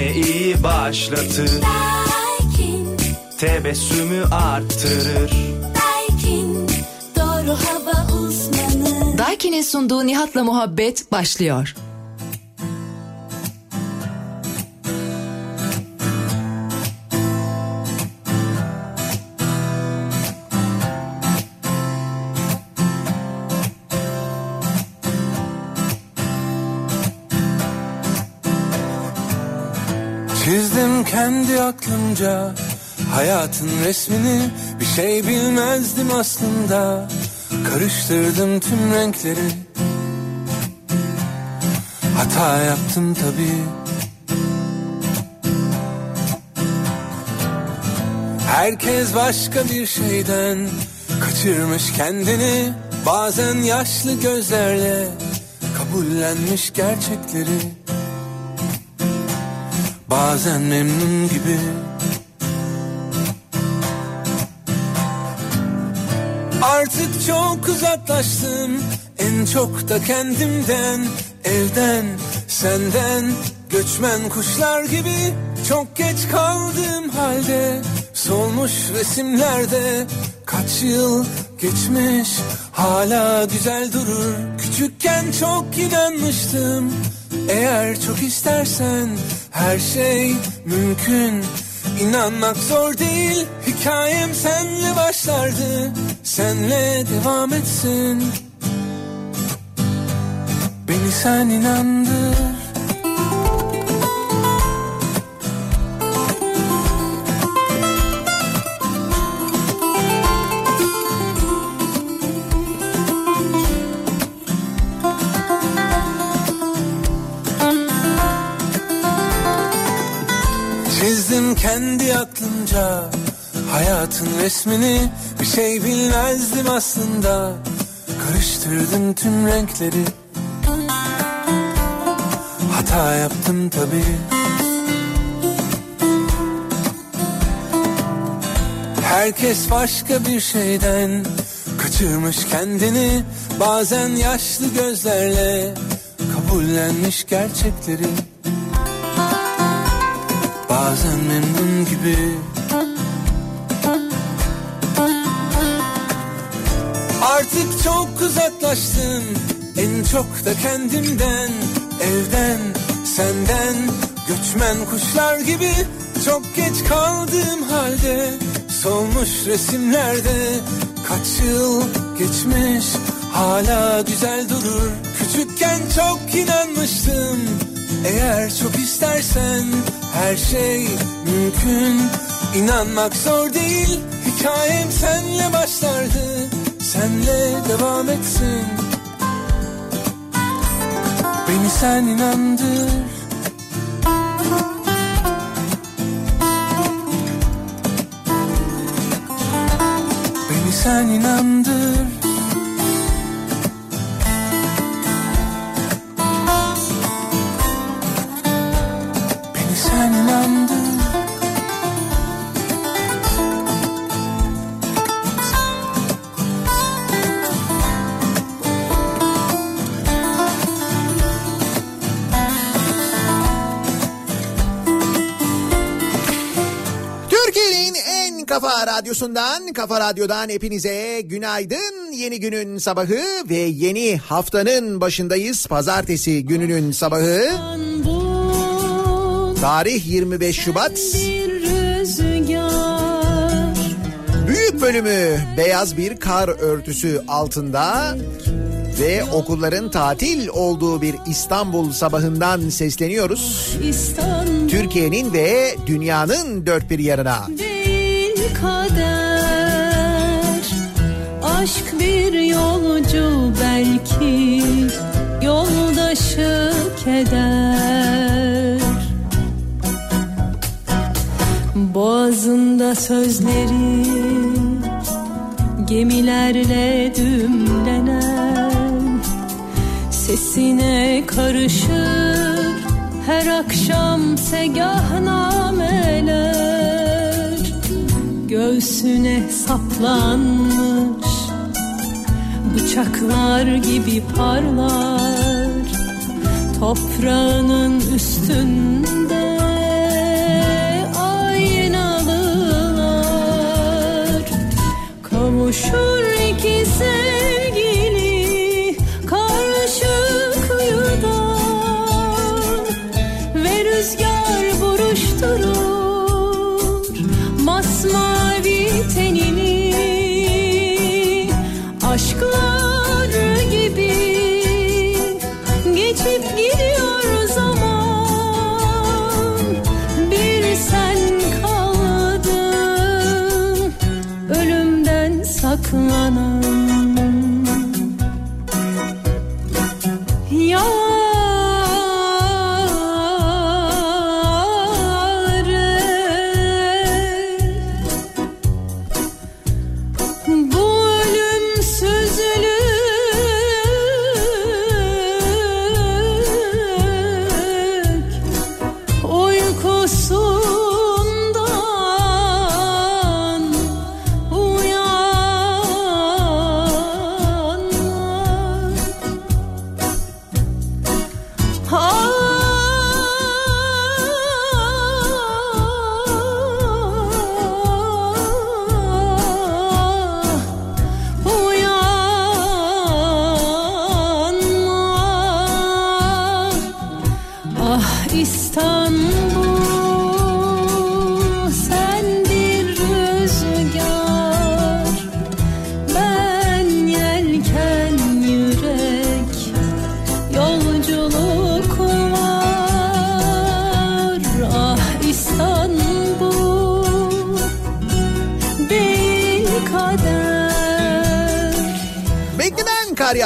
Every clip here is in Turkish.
güne iyi başlatır. Daikin, Tebessümü arttırır. Daikin, doğru hava uzmanı. Daiki'nin sunduğu Nihat'la Muhabbet başlıyor. Kendi aklımca hayatın resmini bir şey bilmezdim aslında. Karıştırdım tüm renkleri. Hata yaptım tabii. Herkes başka bir şeyden kaçırmış kendini. Bazen yaşlı gözlerle kabullenmiş gerçekleri bazen memnun gibi. Artık çok uzaklaştım. En çok da kendimden evden senden. Göçmen kuşlar gibi çok geç kaldığım halde. Solmuş resimlerde kaç yıl geçmiş. Hala güzel durur. Küçükken çok inanmıştım eğer çok istersen her şey mümkün. İnanmak zor değil Hikayem senle başlardı. Senle devam etsin. Beni sen inandır kendi aklımca. Hayatın resmini bir şey bilmezdim aslında. Karıştırdım tüm renkleri. Hata yaptım tabii. Herkes başka bir şeyden kaçırmış kendini. Bazen yaşlı gözlerle kabullenmiş gerçekleri bazen memnun gibi. Artık çok uzaklaştım en çok da kendimden evden senden göçmen kuşlar gibi çok geç kaldığım halde solmuş resimlerde kaç yıl geçmiş hala güzel durur. Küçükken çok inanmıştım eğer çok istersen her şey mümkün. İnanmak zor değil Hikayem senle başlardı. Senle devam etsin. Beni sen inandır. Beni sen inandır radyosundan, kafa radyodan hepinize günaydın. Yeni günün sabahı ve yeni haftanın başındayız. Pazartesi gününün sabahı. Tarih 25 Şubat. Büyük bölümü beyaz bir kar örtüsü altında ve okulların tatil olduğu bir İstanbul sabahından sesleniyoruz. Türkiye'nin ve dünyanın dört bir yanına. değil kader Aşk bir yolcu belki Yoldaşı keder. Boğazında sözleri Gemilerle dümlenen Sesine karışır her akşam segahnameler göğsüne saplanmış. Bıçaklar gibi parlar toprağının üstünde. Aynalılar Kavuşur ikisi.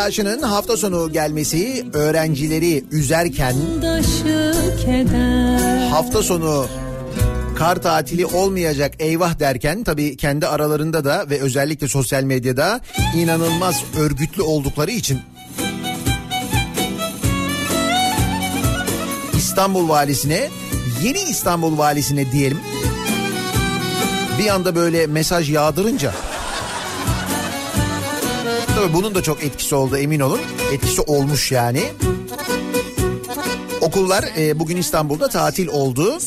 Yağışının hafta sonu gelmesi öğrencileri üzerken hafta sonu kar tatili olmayacak eyvah derken tabii kendi aralarında da ve özellikle sosyal medyada inanılmaz örgütlü oldukları için İstanbul valisine yeni İstanbul valisine diyelim. Bir anda böyle mesaj yağdırınca tabii bunun da çok etkisi oldu emin olun etkisi olmuş yani. Okullar e, bugün İstanbul'da tatil oldu.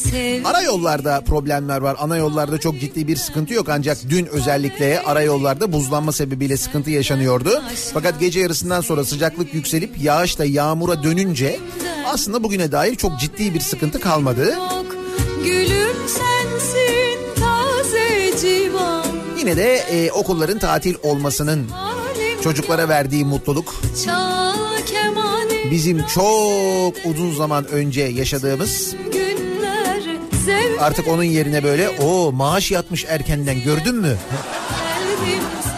Ara yollarda problemler var. Ana yollarda çok ciddi bir sıkıntı yok ancak dün özellikle ara yollarda buzlanma sebebiyle sıkıntı yaşanıyordu. Fakat gece yarısından sonra sıcaklık yükselip yağışla yağmura dönünce aslında bugüne dair çok ciddi bir sıkıntı kalmadı. Gülüm sensin taze civan Yine de e, okulların tatil olmasının çocuklara verdiği mutluluk bizim çok uzun zaman önce yaşadığımız artık onun yerine böyle o maaş yatmış erkenden gördün mü?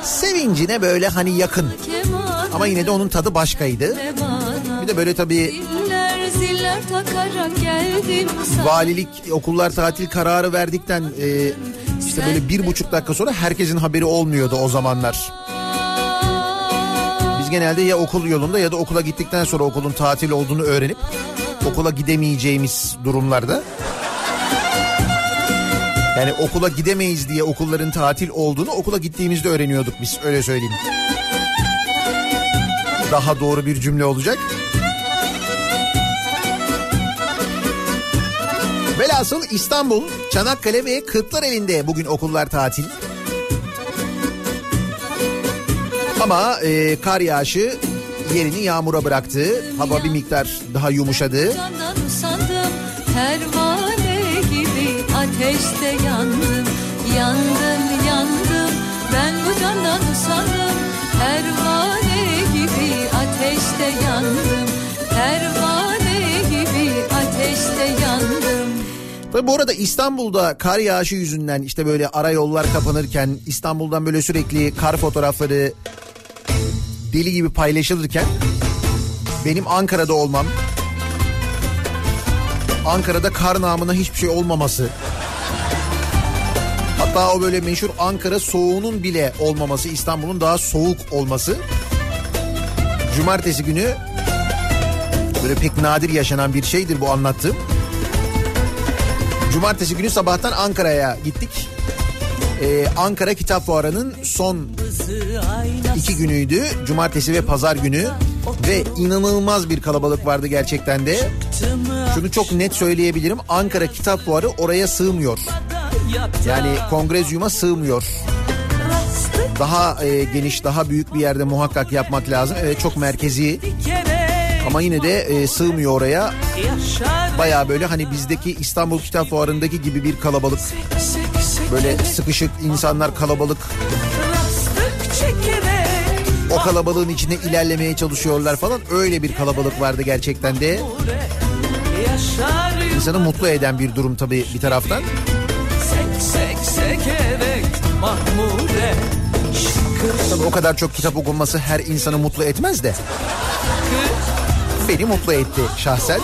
Sevincine böyle hani yakın ama yine de onun tadı başkaydı. Bir de böyle tabii valilik okullar tatil kararı verdikten e, işte böyle bir buçuk dakika sonra herkesin haberi olmuyordu o zamanlar. Genelde ya okul yolunda ya da okula gittikten sonra okulun tatil olduğunu öğrenip okula gidemeyeceğimiz durumlarda yani okula gidemeyiz diye okulların tatil olduğunu okula gittiğimizde öğreniyorduk biz öyle söyleyeyim. Daha doğru bir cümle olacak. Velhasıl İstanbul, Çanakkale ve Kırklareli'nde bugün okullar tatil. Ama e, kar yağışı yerini yağmura bıraktı. Hava bir miktar daha yumuşadı. Candan usandım pervane gibi ateşte yandım yandım yandım ben bu candan usandım pervane gibi ateşte yandım pervane gibi ateşte yandım Tabii bu arada İstanbul'da kar yağışı yüzünden işte böyle ara yollar kapanırken İstanbul'dan böyle sürekli kar fotoğrafları deli gibi paylaşılırken benim Ankara'da olmam Ankara'da kar namına hiçbir şey olmaması hatta o böyle meşhur Ankara soğuğunun bile olmaması İstanbul'un daha soğuk olması cumartesi günü böyle pek nadir yaşanan bir şeydir bu anlattığım. Cumartesi günü sabahtan Ankara'ya gittik. Ee, Ankara Kitap Fuarı'nın son iki günüydü. Cumartesi ve pazar günü. Ve inanılmaz bir kalabalık vardı gerçekten de. Şunu çok net söyleyebilirim. Ankara Kitap Fuarı oraya sığmıyor. Yani kongrezyuma sığmıyor. Daha e, geniş, daha büyük bir yerde muhakkak yapmak lazım. Evet çok merkezi ama yine de e, sığmıyor oraya. Baya böyle hani bizdeki İstanbul Kitap Fuarı'ndaki gibi bir kalabalık. Böyle sıkışık insanlar kalabalık. O kalabalığın içinde ilerlemeye çalışıyorlar falan. Öyle bir kalabalık vardı gerçekten de. İnsanı mutlu eden bir durum tabii bir taraftan. Tabii o kadar çok kitap okunması her insanı mutlu etmez de. Beni mutlu etti şahsen.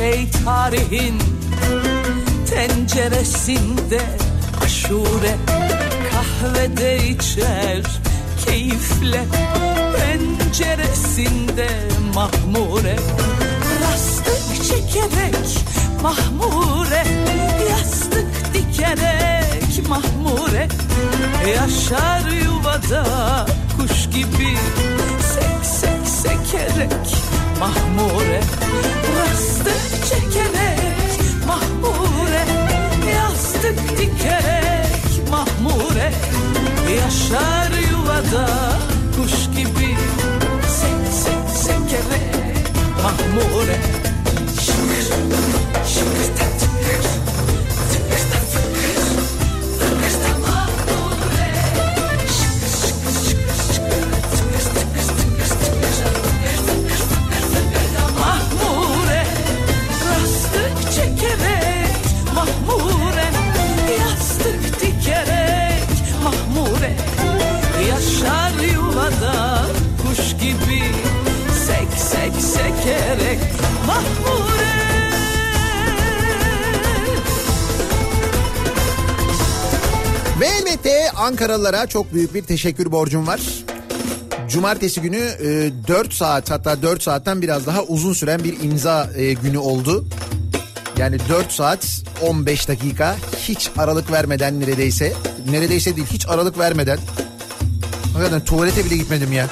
Şey tarihin tenceresinde aşure kahvede içer keyifle penceresinde mahmure Rastık çekerek mahmure Yastık dikerek mahmure Yaşar yuvada kuş gibi Sek sek sekerek mahmure Rastık çekerek mahmure Yastık dikerek mahmure Yaşar yuvada kuş gibi Sek sek sekerek mahmure Ankaralılara çok büyük bir teşekkür borcum var. Cumartesi günü e, 4 saat hatta 4 saatten biraz daha uzun süren bir imza e, günü oldu. Yani 4 saat 15 dakika hiç aralık vermeden neredeyse neredeyse değil hiç aralık vermeden hakikaten tuvalete bile gitmedim ya.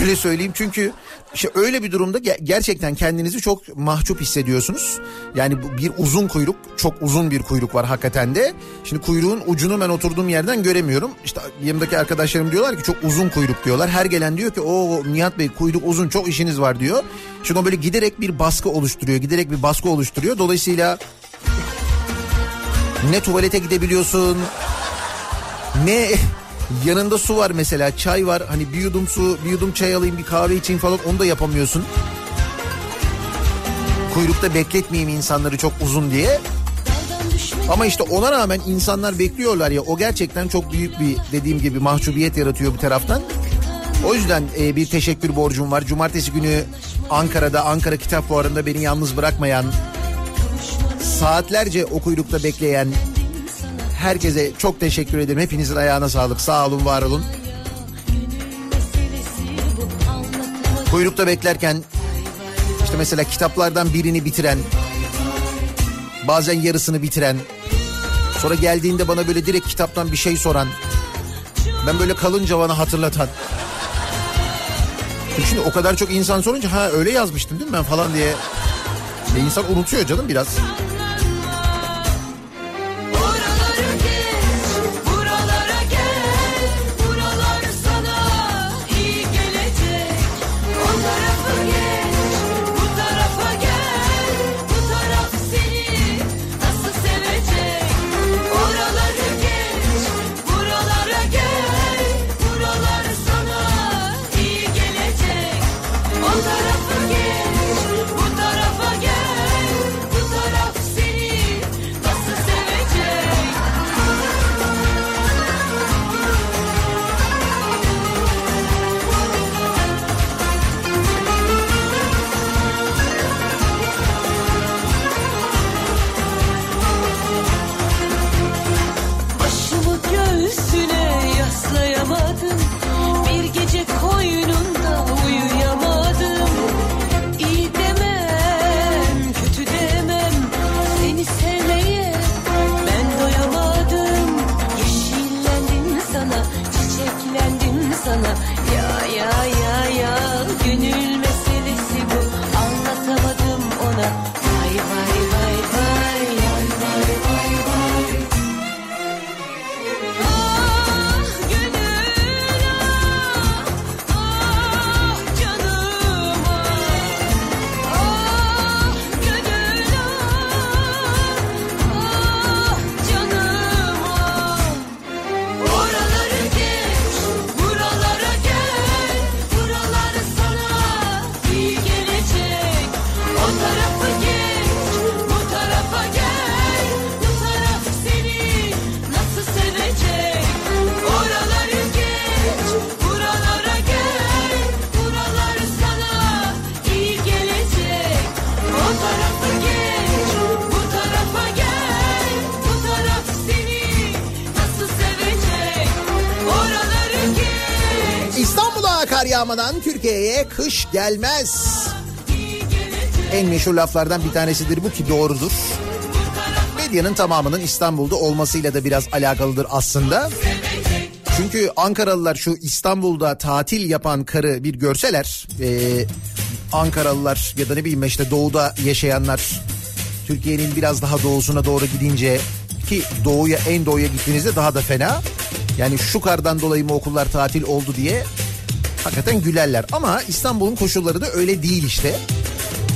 Öyle söyleyeyim çünkü işte öyle bir durumda ge- gerçekten kendinizi çok mahcup hissediyorsunuz. Yani bir uzun kuyruk, çok uzun bir kuyruk var hakikaten de. Şimdi kuyruğun ucunu ben oturduğum yerden göremiyorum. İşte yanımdaki arkadaşlarım diyorlar ki çok uzun kuyruk diyorlar. Her gelen diyor ki o Nihat Bey kuyruk uzun çok işiniz var diyor. Şimdi o böyle giderek bir baskı oluşturuyor, giderek bir baskı oluşturuyor. Dolayısıyla ne tuvalete gidebiliyorsun, ne yanında su var mesela çay var hani bir yudum su bir yudum çay alayım bir kahve içeyim falan onu da yapamıyorsun. Kuyrukta bekletmeyeyim insanları çok uzun diye. Ama işte ona rağmen insanlar bekliyorlar ya o gerçekten çok büyük bir dediğim gibi mahcubiyet yaratıyor bir taraftan. O yüzden e, bir teşekkür borcum var. Cumartesi günü Ankara'da Ankara Kitap Fuarı'nda beni yalnız bırakmayan saatlerce o kuyrukta bekleyen herkese çok teşekkür ederim. Hepinizin ayağına sağlık. Sağ olun, var olun. Kuyrukta beklerken işte mesela kitaplardan birini bitiren, bazen yarısını bitiren, sonra geldiğinde bana böyle direkt kitaptan bir şey soran, ben böyle kalınca bana hatırlatan. Şimdi o kadar çok insan sorunca ha öyle yazmıştım değil mi ben falan diye. E insan unutuyor canım biraz. Gelmez. En meşhur laflardan bir tanesidir bu ki doğrudur. Medyanın tamamının İstanbul'da olmasıyla da biraz alakalıdır aslında. Çünkü Ankaralılar şu İstanbul'da tatil yapan karı bir görseler... E, Ankaralılar ya da ne bileyim işte doğuda yaşayanlar... Türkiye'nin biraz daha doğusuna doğru gidince ki doğuya en doğuya gittiğinizde daha da fena. Yani şu kardan dolayı mı okullar tatil oldu diye hakikaten gülerler. Ama İstanbul'un koşulları da öyle değil işte.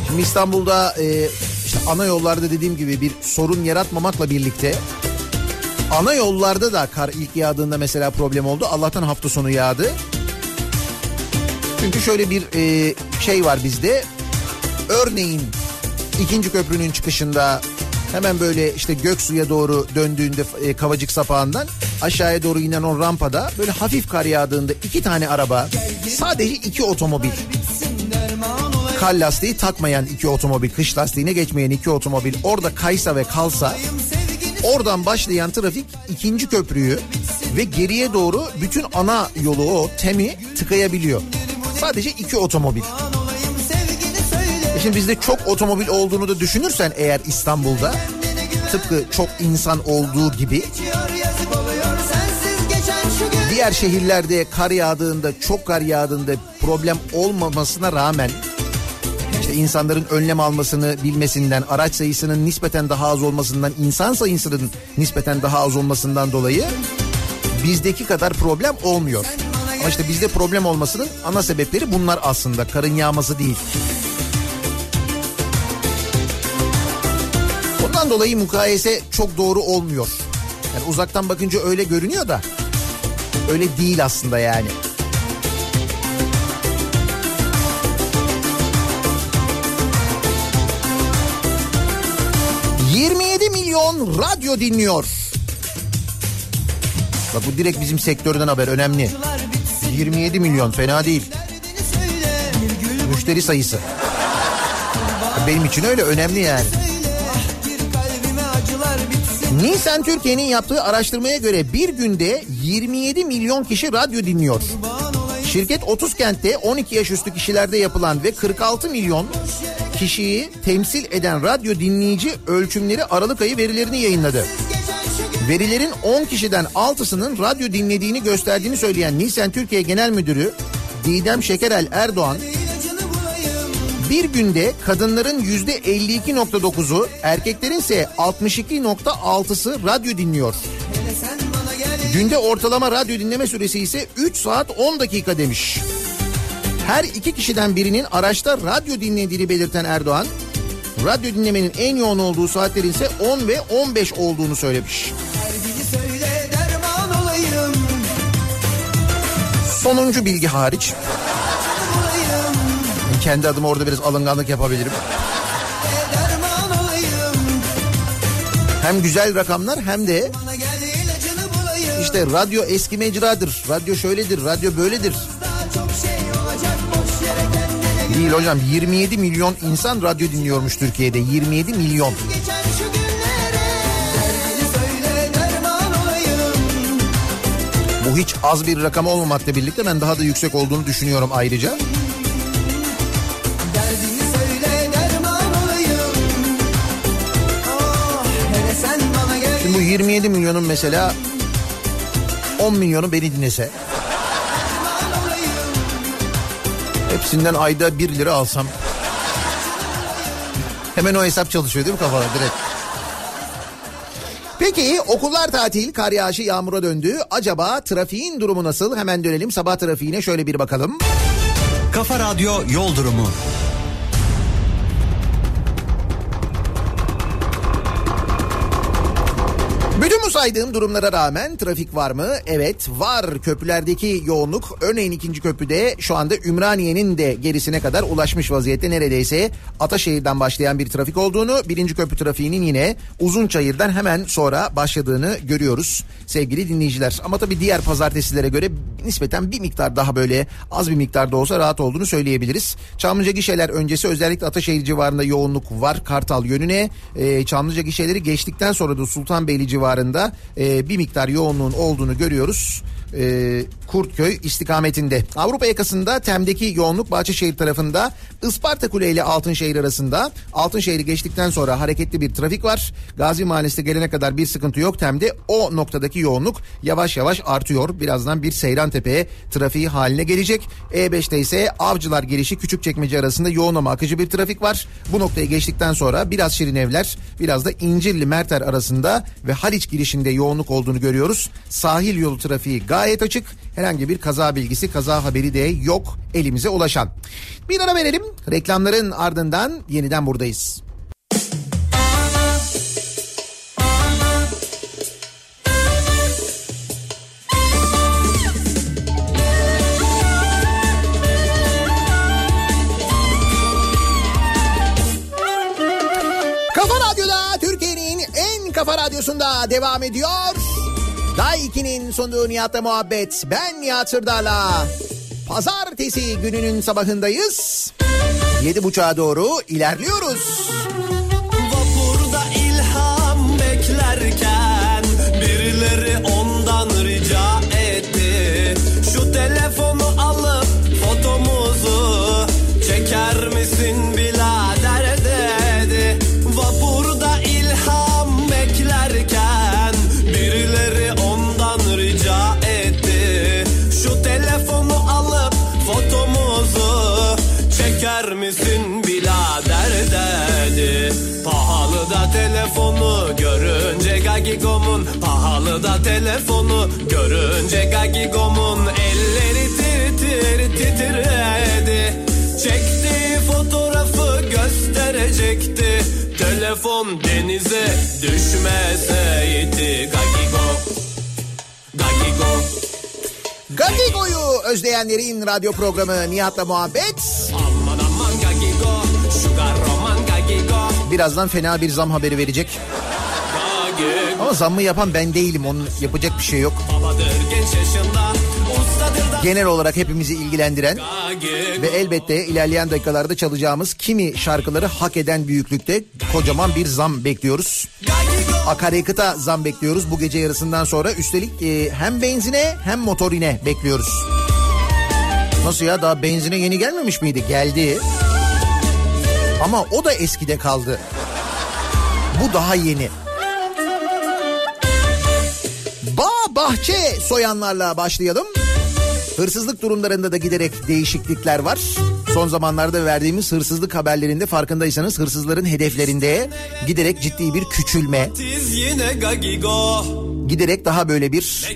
Şimdi İstanbul'da e, işte ana yollarda dediğim gibi bir sorun yaratmamakla birlikte ana yollarda da kar ilk yağdığında mesela problem oldu. Allah'tan hafta sonu yağdı. Çünkü şöyle bir e, şey var bizde. Örneğin ikinci köprünün çıkışında hemen böyle işte Göksu'ya doğru döndüğünde e, Kavacık sapağından aşağıya doğru inen o rampada böyle hafif kar yağdığında iki tane araba sadece iki otomobil kar lastiği takmayan iki otomobil kış lastiğine geçmeyen iki otomobil orada kaysa ve kalsa oradan başlayan trafik ikinci köprüyü ve geriye doğru bütün ana yolu o temi tıkayabiliyor. Sadece iki otomobil. E Şimdi bizde çok otomobil olduğunu da düşünürsen eğer İstanbul'da tıpkı çok insan olduğu gibi diğer şehirlerde kar yağdığında çok kar yağdığında problem olmamasına rağmen işte insanların önlem almasını bilmesinden, araç sayısının nispeten daha az olmasından, insan sayısının nispeten daha az olmasından dolayı bizdeki kadar problem olmuyor. Ama işte bizde problem olmasının ana sebepleri bunlar aslında. Karın yağması değil. Ondan dolayı mukayese çok doğru olmuyor. Yani uzaktan bakınca öyle görünüyor da öyle değil aslında yani. ...27 milyon radyo dinliyor. Bak bu direkt bizim sektörden haber önemli. 27 milyon fena değil. Müşteri sayısı. Benim için öyle önemli yani. Nisan Türkiye'nin yaptığı araştırmaya göre bir günde 27 milyon kişi radyo dinliyor. Şirket 30 kentte 12 yaş üstü kişilerde yapılan ve 46 milyon kişiyi temsil eden radyo dinleyici ölçümleri Aralık ayı verilerini yayınladı. Verilerin 10 kişiden 6'sının radyo dinlediğini gösterdiğini söyleyen Nisan Türkiye Genel Müdürü Didem Şekerel Erdoğan bir günde kadınların yüzde 52.9'u erkeklerin ise 62.6'sı radyo dinliyor. Günde ortalama radyo dinleme süresi ise 3 saat 10 dakika demiş. Her iki kişiden birinin araçta radyo dinlediğini belirten Erdoğan, radyo dinlemenin en yoğun olduğu saatlerin ise 10 ve 15 olduğunu söylemiş. Sonuncu bilgi hariç kendi adıma orada biraz alınganlık yapabilirim. Hem güzel rakamlar hem de işte radyo eski mecradır, radyo şöyledir, radyo böyledir. Değil hocam 27 milyon insan radyo dinliyormuş Türkiye'de 27 milyon. Bu hiç az bir rakam olmamakla birlikte ben daha da yüksek olduğunu düşünüyorum ayrıca. 27 milyonun mesela 10 milyonu beni dinlese. Hepsinden ayda 1 lira alsam. Hemen o hesap çalışıyor değil mi kafada direkt? Peki okullar tatil, kar yağışı yağmura döndü. Acaba trafiğin durumu nasıl? Hemen dönelim sabah trafiğine şöyle bir bakalım. Kafa Radyo Yol Durumu. Bu saydığım durumlara rağmen trafik var mı? Evet var. Köprülerdeki yoğunluk örneğin ikinci köprüde şu anda Ümraniye'nin de gerisine kadar ulaşmış vaziyette neredeyse Ataşehir'den başlayan bir trafik olduğunu birinci köprü trafiğinin yine Uzunçayır'dan hemen sonra başladığını görüyoruz sevgili dinleyiciler. Ama tabii diğer pazartesilere göre nispeten bir miktar daha böyle az bir miktarda olsa rahat olduğunu söyleyebiliriz. Çamlıca gişeler öncesi özellikle Ataşehir civarında yoğunluk var Kartal yönüne. Ee, Çamlıca gişeleri geçtikten sonra da Sultanbeyli civarında e, bir miktar yoğunluğun olduğunu görüyoruz. E, Kurtköy istikametinde. Avrupa yakasında Tem'deki yoğunluk Bahçeşehir tarafında Isparta Kule ile Altınşehir arasında. Altınşehir'i geçtikten sonra hareketli bir trafik var. Gazi Mahallesi'ne gelene kadar bir sıkıntı yok. Tem'de o noktadaki yoğunluk yavaş yavaş artıyor. Birazdan bir Seyrantepe trafiği haline gelecek. E5'te ise Avcılar girişi Küçükçekmece arasında yoğun ama akıcı bir trafik var. Bu noktayı geçtikten sonra biraz Şirin Evler, biraz da İncirli Merter arasında ve Haliç girişinde yoğunluk olduğunu görüyoruz. Sahil yolu trafiği gayet açık. Herhangi bir kaza bilgisi, kaza haberi de yok elimize ulaşan. Bir ara verelim. Reklamların ardından yeniden buradayız. Kafa Radyo'da Türkiye'nin en kafa radyosunda devam ediyor. Day 2'nin sunduğu Nihat'la muhabbet. Ben Nihat Sırdar'la. Pazartesi gününün sabahındayız. Yedi buçuğa doğru ilerliyoruz. Vapurda ilham beklerken birileri ondan görünce Gagigo'mun Elleri tir tir titredi. Çektiği fotoğrafı gösterecekti. Telefon denize düşmeseydi Gagigo. Gagigo. Gagigo'yu özleyenlerin radyo programı Nihat'la muhabbet. Aman aman Gagigo Sugar roman Gagigo. Birazdan fena bir zam haberi verecek. Ama zammı yapan ben değilim. Onun yapacak bir şey yok. Genel olarak hepimizi ilgilendiren ve elbette ilerleyen dakikalarda çalacağımız kimi şarkıları hak eden büyüklükte kocaman bir zam bekliyoruz. Akaryakıta zam bekliyoruz bu gece yarısından sonra. Üstelik e, hem benzine hem motorine bekliyoruz. Nasıl ya daha benzine yeni gelmemiş miydi? Geldi. Ama o da eskide kaldı. Bu daha yeni. Bağ bahçe soyanlarla başlayalım. Hırsızlık durumlarında da giderek değişiklikler var. Son zamanlarda verdiğimiz hırsızlık haberlerinde farkındaysanız hırsızların hedeflerinde giderek ciddi bir küçülme, giderek daha böyle bir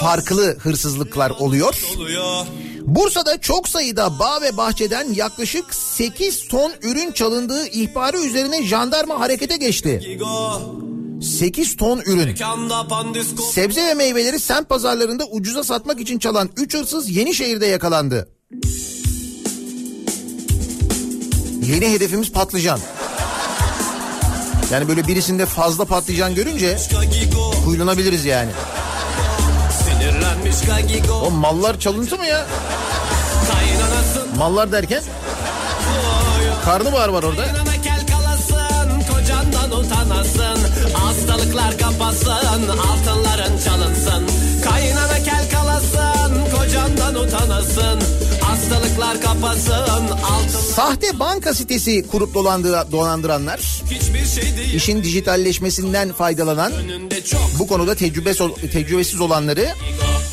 farklı hırsızlıklar oluyor. oluyor Bursa'da çok sayıda bağ ve bahçeden yaklaşık 8 ton ürün çalındığı ihbarı üzerine jandarma harekete geçti. Gagigo 8 ton ürün. Sebze ve meyveleri semt pazarlarında ucuza satmak için çalan 3 hırsız Yenişehir'de yakalandı. Yeni hedefimiz patlıcan. Yani böyle birisinde fazla patlıcan görünce Gagigo huylanabiliriz yani. O mallar çalıntı mı ya? Mallar derken? Karnabahar var orada. Kaynana kel kalasın Kocandan utanasın Hastalıklar kapasın Altınların çalınsın. Kaynana kel kalasın Kocandan utanasın. Hastalıklar kapasın Altın Sahte banka sitesi kurup dolandıra, dolandıranlar, şey işin dijitalleşmesinden faydalanan, bu konuda tecrübe, tecrübesiz olanları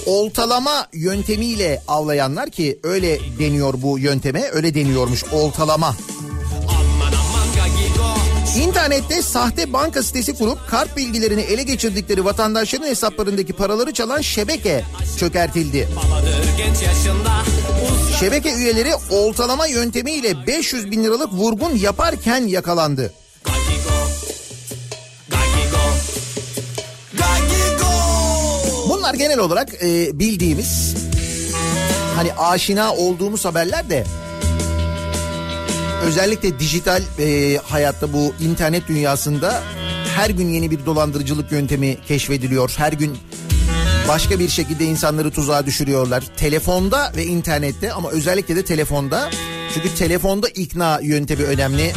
oltalama yöntemiyle avlayanlar ki öyle deniyor bu yönteme, öyle deniyormuş oltalama. Gagigo İnternette sahte banka sitesi kurup kart bilgilerini ele geçirdikleri vatandaşların hesaplarındaki paraları çalan şebeke çökertildi. Şebeke üyeleri oltalama yöntemiyle 500 bin liralık vurgun yaparken yakalandı. Bunlar genel olarak e, bildiğimiz hani aşina olduğumuz haberler de özellikle dijital e, hayatta bu internet dünyasında her gün yeni bir dolandırıcılık yöntemi keşfediliyor. Her gün başka bir şekilde insanları tuzağa düşürüyorlar. Telefonda ve internette ama özellikle de telefonda. Çünkü telefonda ikna yöntemi önemli.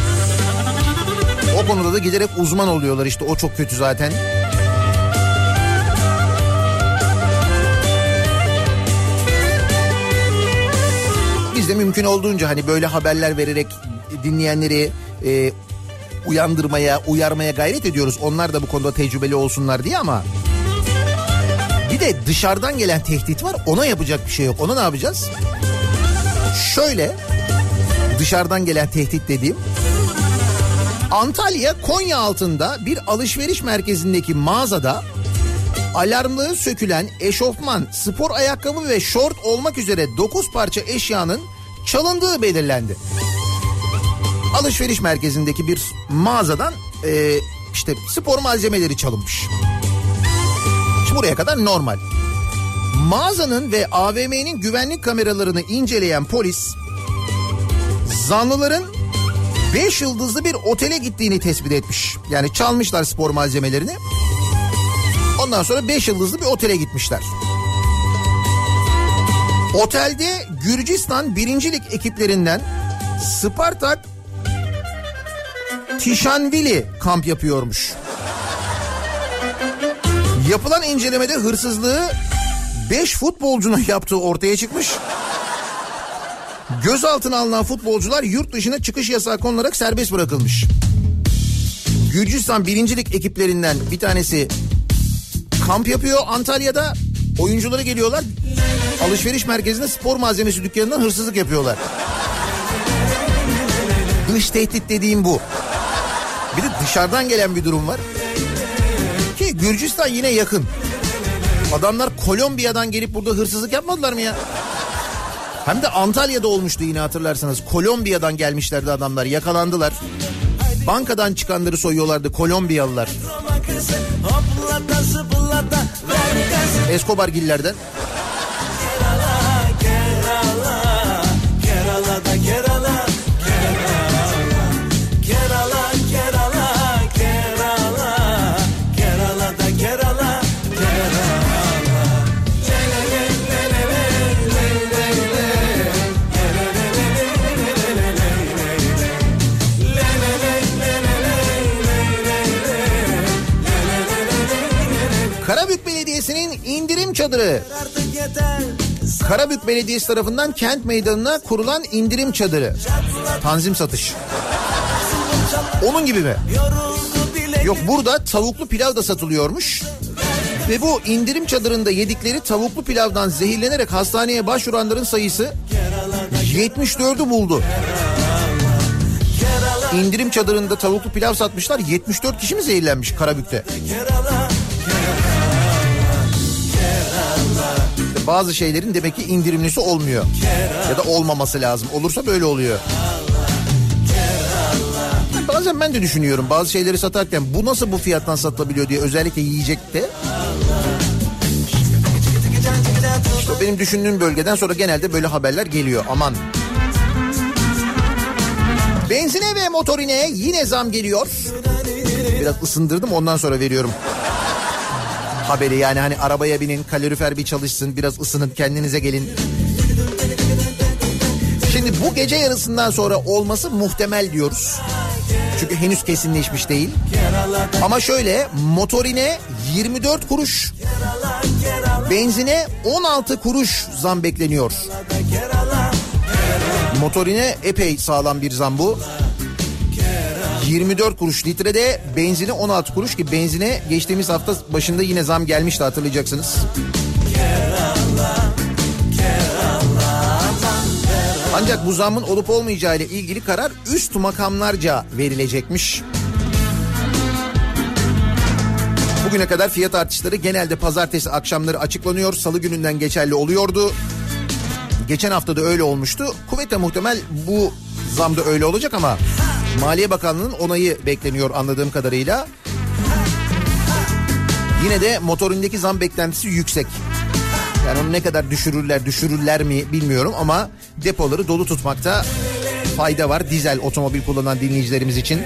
O konuda da giderek uzman oluyorlar işte o çok kötü zaten. Biz de mümkün olduğunca hani böyle haberler vererek dinleyenleri e, uyandırmaya, uyarmaya gayret ediyoruz. Onlar da bu konuda tecrübeli olsunlar diye ama bir de dışarıdan gelen tehdit var. Ona yapacak bir şey yok. Ona ne yapacağız? Şöyle dışarıdan gelen tehdit dediğim Antalya Konya altında bir alışveriş merkezindeki mağazada alarmlığı sökülen eşofman, spor ayakkabı ve şort olmak üzere 9 parça eşyanın çalındığı belirlendi. Alışveriş merkezindeki bir mağazadan e, işte spor malzemeleri çalınmış. Şimdi buraya kadar normal. Mağazanın ve AVM'nin güvenlik kameralarını inceleyen polis zanlıların 5 yıldızlı bir otele gittiğini tespit etmiş. Yani çalmışlar spor malzemelerini. Ondan sonra 5 yıldızlı bir otele gitmişler. Otelde Gürcistan birincilik ekiplerinden Spartak Tişanvili kamp yapıyormuş. Yapılan incelemede hırsızlığı 5 futbolcunun yaptığı ortaya çıkmış. Gözaltına alınan futbolcular yurt dışına çıkış yasağı konularak serbest bırakılmış. Gürcistan birincilik ekiplerinden bir tanesi kamp yapıyor Antalya'da. Oyuncuları geliyorlar. Alışveriş merkezinde spor malzemesi dükkanından hırsızlık yapıyorlar. Dış tehdit dediğim bu. Bir de dışarıdan gelen bir durum var. Ki Gürcistan yine yakın. Adamlar Kolombiya'dan gelip burada hırsızlık yapmadılar mı ya? Hem de Antalya'da olmuştu yine hatırlarsanız. Kolombiya'dan gelmişlerdi adamlar yakalandılar. Bankadan çıkanları soyuyorlardı Kolombiyalılar. Escobar gillerden. Çadırı. Karabük Belediyesi tarafından kent meydanına kurulan indirim çadırı. Tanzim satış. Onun gibi mi? Yok burada tavuklu pilav da satılıyormuş. Ve bu indirim çadırında yedikleri tavuklu pilavdan zehirlenerek hastaneye başvuranların sayısı 74'ü buldu. İndirim çadırında tavuklu pilav satmışlar 74 kişi mi zehirlenmiş Karabük'te? Bazı şeylerin demek ki indirimlisi olmuyor. Ya da olmaması lazım. Olursa böyle oluyor. Bazen ben de düşünüyorum bazı şeyleri satarken bu nasıl bu fiyattan satılabiliyor diye özellikle yiyecekte. İşte benim düşündüğüm bölgeden sonra genelde böyle haberler geliyor. Aman. Benzine ve motorine yine zam geliyor. Biraz ısındırdım ondan sonra veriyorum haberi yani hani arabaya binin kalorifer bir çalışsın biraz ısının kendinize gelin. Şimdi bu gece yarısından sonra olması muhtemel diyoruz. Çünkü henüz kesinleşmiş değil. Ama şöyle motorine 24 kuruş, benzine 16 kuruş zam bekleniyor. Motorine epey sağlam bir zam bu. 24 kuruş litrede benzine 16 kuruş ki benzine geçtiğimiz hafta başında yine zam gelmişti hatırlayacaksınız. Ancak bu zammın olup olmayacağı ile ilgili karar üst makamlarca verilecekmiş. Bugüne kadar fiyat artışları genelde pazartesi akşamları açıklanıyor. Salı gününden geçerli oluyordu. Geçen hafta da öyle olmuştu. Kuvvetle muhtemel bu zam da öyle olacak ama Maliye Bakanlığı'nın onayı bekleniyor anladığım kadarıyla. Yine de motorindeki zam beklentisi yüksek. Yani onu ne kadar düşürürler düşürürler mi bilmiyorum ama depoları dolu tutmakta fayda var dizel otomobil kullanan dinleyicilerimiz için.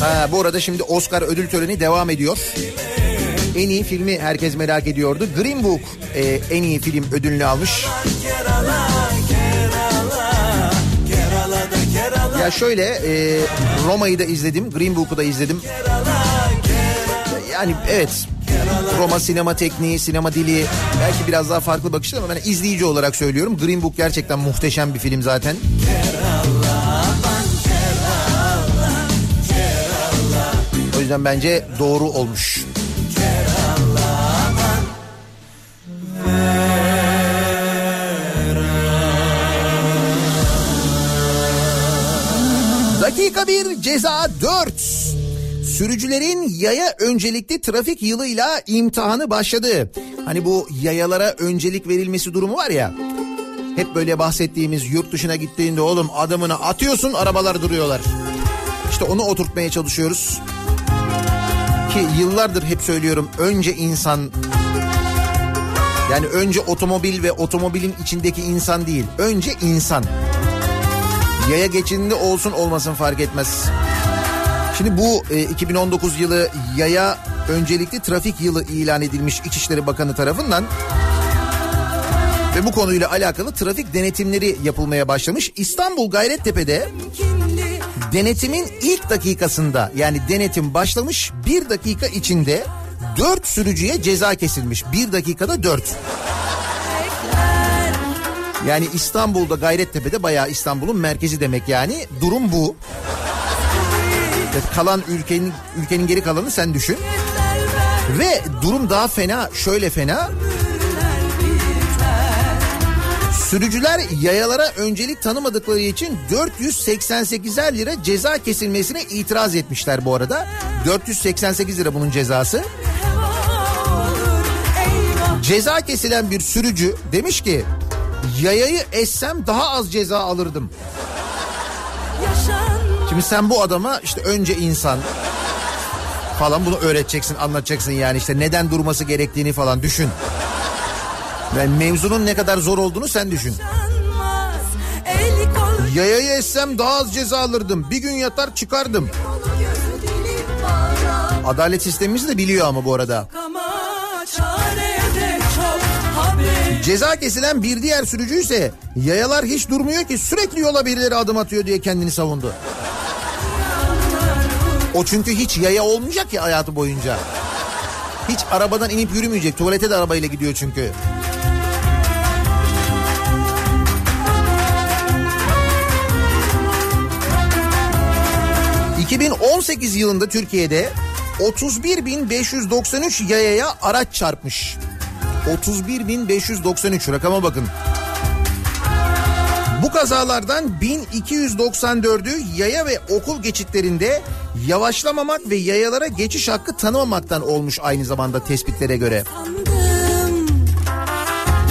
Ha, bu arada şimdi Oscar ödül töreni devam ediyor. En iyi filmi herkes merak ediyordu. Green Book e, en iyi film ödülünü almış. Ya şöyle e, Roma'yı da izledim, Green Book'u da izledim. Yani evet Roma sinema tekniği, sinema dili belki biraz daha farklı bakışlar ama ben izleyici olarak söylüyorum. Green Book gerçekten muhteşem bir film zaten. O yüzden bence doğru olmuş. Dakika bir ceza 4. Sürücülerin yaya öncelikli trafik yılıyla imtihanı başladı. Hani bu yayalara öncelik verilmesi durumu var ya. Hep böyle bahsettiğimiz yurt dışına gittiğinde oğlum adımını atıyorsun arabalar duruyorlar. İşte onu oturtmaya çalışıyoruz. Ki yıllardır hep söylüyorum önce insan yani önce otomobil ve otomobilin içindeki insan değil. Önce insan. Yaya geçidinde olsun olmasın fark etmez. Şimdi bu e, 2019 yılı yaya öncelikli trafik yılı ilan edilmiş İçişleri Bakanı tarafından. Ve bu konuyla alakalı trafik denetimleri yapılmaya başlamış. İstanbul Gayrettepe'de denetimin ilk dakikasında yani denetim başlamış bir dakika içinde dört sürücüye ceza kesilmiş. Bir dakikada dört. Yani İstanbul'da Gayrettepe'de bayağı İstanbul'un merkezi demek yani. Durum bu. Kalan ülkenin ülkenin geri kalanı sen düşün. Ve durum daha fena, şöyle fena. Sürücüler yayalara öncelik tanımadıkları için 488'er lira ceza kesilmesine itiraz etmişler bu arada. 488 lira bunun cezası. Ceza kesilen bir sürücü demiş ki yayayı essem daha az ceza alırdım. Şimdi sen bu adama işte önce insan falan bunu öğreteceksin, anlatacaksın yani işte neden durması gerektiğini falan düşün. Yani mevzunun ne kadar zor olduğunu sen düşün. Yayayı essem daha az ceza alırdım. Bir gün yatar çıkardım. Adalet sistemimizi de biliyor ama bu arada. Ceza kesilen bir diğer sürücü ise yayalar hiç durmuyor ki sürekli yola birileri adım atıyor diye kendini savundu. O çünkü hiç yaya olmayacak ya hayatı boyunca. Hiç arabadan inip yürümeyecek. Tuvalete de arabayla gidiyor çünkü. ...2018 yılında Türkiye'de 31.593 yayaya araç çarpmış. 31.593 rakama bakın. Bu kazalardan 1294'ü yaya ve okul geçitlerinde yavaşlamamak ve yayalara geçiş hakkı tanımamaktan olmuş aynı zamanda tespitlere göre.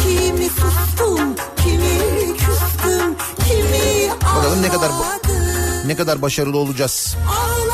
Kimi sustum, kimi küstüm, kimi Bakalım ne kadar ağladım. ne kadar başarılı olacağız. Ağla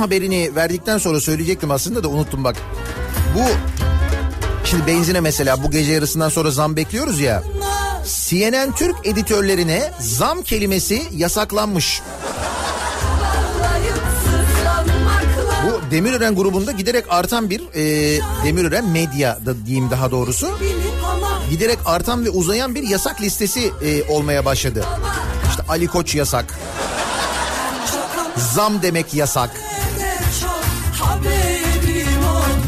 haberini verdikten sonra söyleyecektim aslında da unuttum bak. Bu şimdi benzine mesela bu gece yarısından sonra zam bekliyoruz ya. CNN Türk editörlerine zam kelimesi yasaklanmış. Bu Demirören grubunda giderek artan bir e, Demirören medya da diyeyim daha doğrusu. Giderek artan ve uzayan bir yasak listesi e, olmaya başladı. İşte Ali Koç yasak. Zam demek yasak.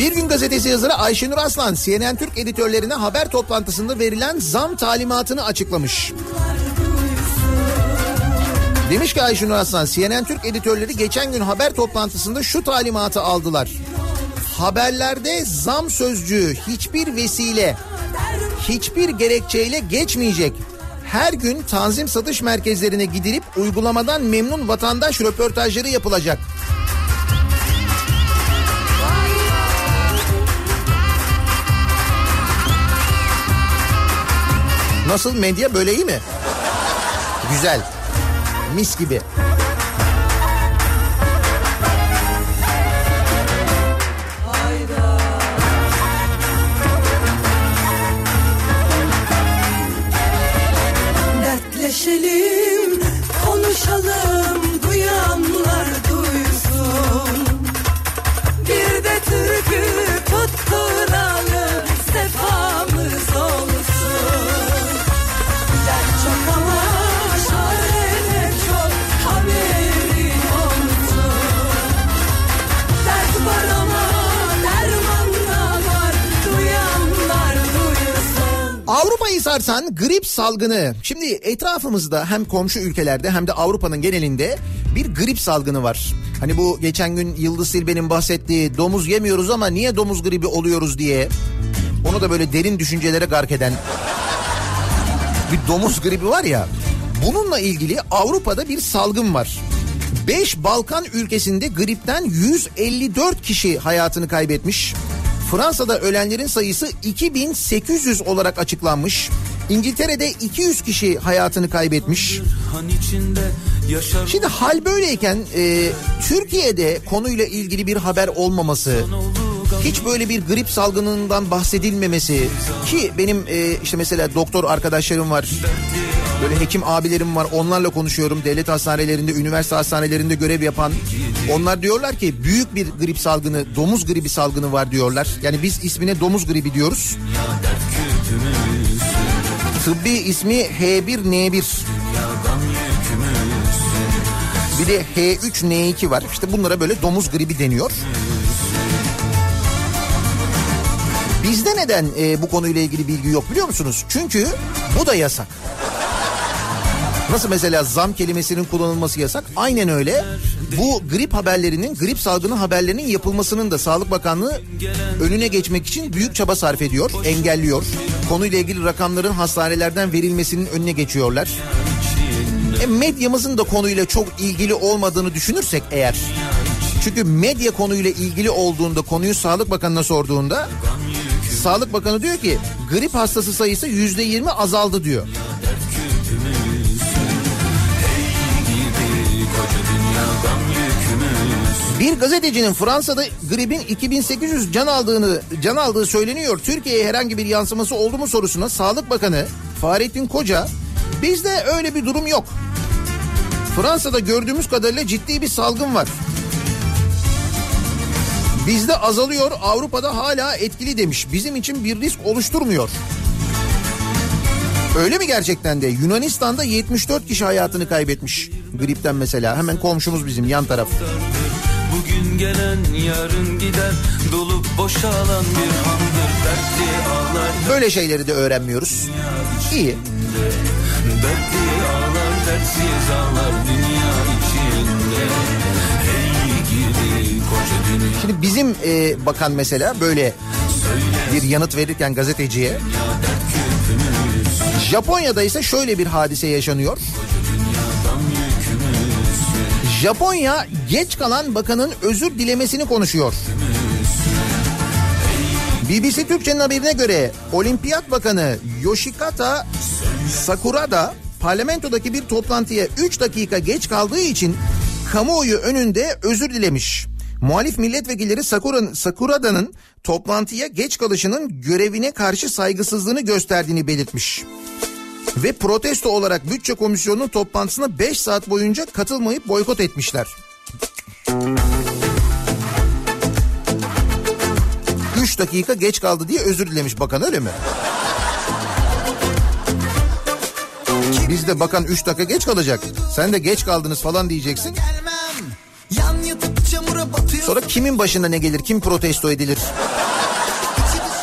Bir gün gazetesi yazarı Ayşenur Aslan CNN Türk editörlerine haber toplantısında verilen zam talimatını açıklamış. Demiş ki Ayşenur Aslan CNN Türk editörleri geçen gün haber toplantısında şu talimatı aldılar. Haberlerde zam sözcüğü hiçbir vesile, hiçbir gerekçeyle geçmeyecek. Her gün tanzim satış merkezlerine gidilip uygulamadan memnun vatandaş röportajları yapılacak. Nasıl medya böyle iyi mi? Güzel. Mis gibi. Sarsan grip salgını. Şimdi etrafımızda hem komşu ülkelerde hem de Avrupa'nın genelinde bir grip salgını var. Hani bu geçen gün Yıldız Silbe'nin bahsettiği domuz yemiyoruz ama niye domuz gribi oluyoruz diye. Onu da böyle derin düşüncelere gark eden bir domuz gribi var ya. Bununla ilgili Avrupa'da bir salgın var. 5 Balkan ülkesinde gripten 154 kişi hayatını kaybetmiş. Fransa'da ölenlerin sayısı 2800 olarak açıklanmış. İngiltere'de 200 kişi hayatını kaybetmiş. Şimdi hal böyleyken e, Türkiye'de konuyla ilgili bir haber olmaması, hiç böyle bir grip salgınından bahsedilmemesi ki benim e, işte mesela doktor arkadaşlarım var. Böyle hekim abilerim var onlarla konuşuyorum. Devlet hastanelerinde, üniversite hastanelerinde görev yapan. Onlar diyorlar ki büyük bir grip salgını, domuz gribi salgını var diyorlar. Yani biz ismine domuz gribi diyoruz. Tıbbi ismi H1N1. Bir de H3N2 var. İşte bunlara böyle domuz gribi deniyor. Bizde neden e, bu konuyla ilgili bilgi yok biliyor musunuz? Çünkü bu da yasak. Nasıl mesela zam kelimesinin kullanılması yasak? Aynen öyle. Bu grip haberlerinin, grip salgını haberlerinin yapılmasının da Sağlık Bakanlığı önüne geçmek için büyük çaba sarf ediyor, engelliyor. Konuyla ilgili rakamların hastanelerden verilmesinin önüne geçiyorlar. E, medyamızın da konuyla çok ilgili olmadığını düşünürsek eğer. Çünkü medya konuyla ilgili olduğunda konuyu Sağlık Bakanı'na sorduğunda Sağlık Bakanı diyor ki grip hastası sayısı yüzde yirmi azaldı diyor. Bir gazetecinin Fransa'da gripin 2800 can aldığını can aldığı söyleniyor. Türkiye'ye herhangi bir yansıması oldu mu sorusuna Sağlık Bakanı Fahrettin Koca bizde öyle bir durum yok. Fransa'da gördüğümüz kadarıyla ciddi bir salgın var. Bizde azalıyor Avrupa'da hala etkili demiş. Bizim için bir risk oluşturmuyor. Öyle mi gerçekten de? Yunanistan'da 74 kişi hayatını kaybetmiş gripten mesela. Hemen komşumuz bizim yan taraf. Bugün gelen yarın gider Dolup boşalan bir handır Dertli ağlar Böyle şeyleri de öğrenmiyoruz. İyi. Dertli ağlar dertsiz ağlar dünya içinde Şimdi bizim e, bakan mesela böyle bir yanıt verirken gazeteciye Japonya'da ise şöyle bir hadise yaşanıyor. Japonya geç kalan bakanın özür dilemesini konuşuyor. BBC Türkçe'nin haberine göre Olimpiyat Bakanı Yoshikata Sakurada parlamentodaki bir toplantıya 3 dakika geç kaldığı için kamuoyu önünde özür dilemiş. Muhalif milletvekilleri Sakurada'nın toplantıya geç kalışının görevine karşı saygısızlığını gösterdiğini belirtmiş. Ve protesto olarak bütçe komisyonunun toplantısına 5 saat boyunca katılmayıp boykot etmişler. 3 dakika geç kaldı diye özür dilemiş bakan öyle mi? Biz de bakan 3 dakika geç kalacak. Sen de geç kaldınız falan diyeceksin. Sonra kimin başına ne gelir? Kim protesto edilir?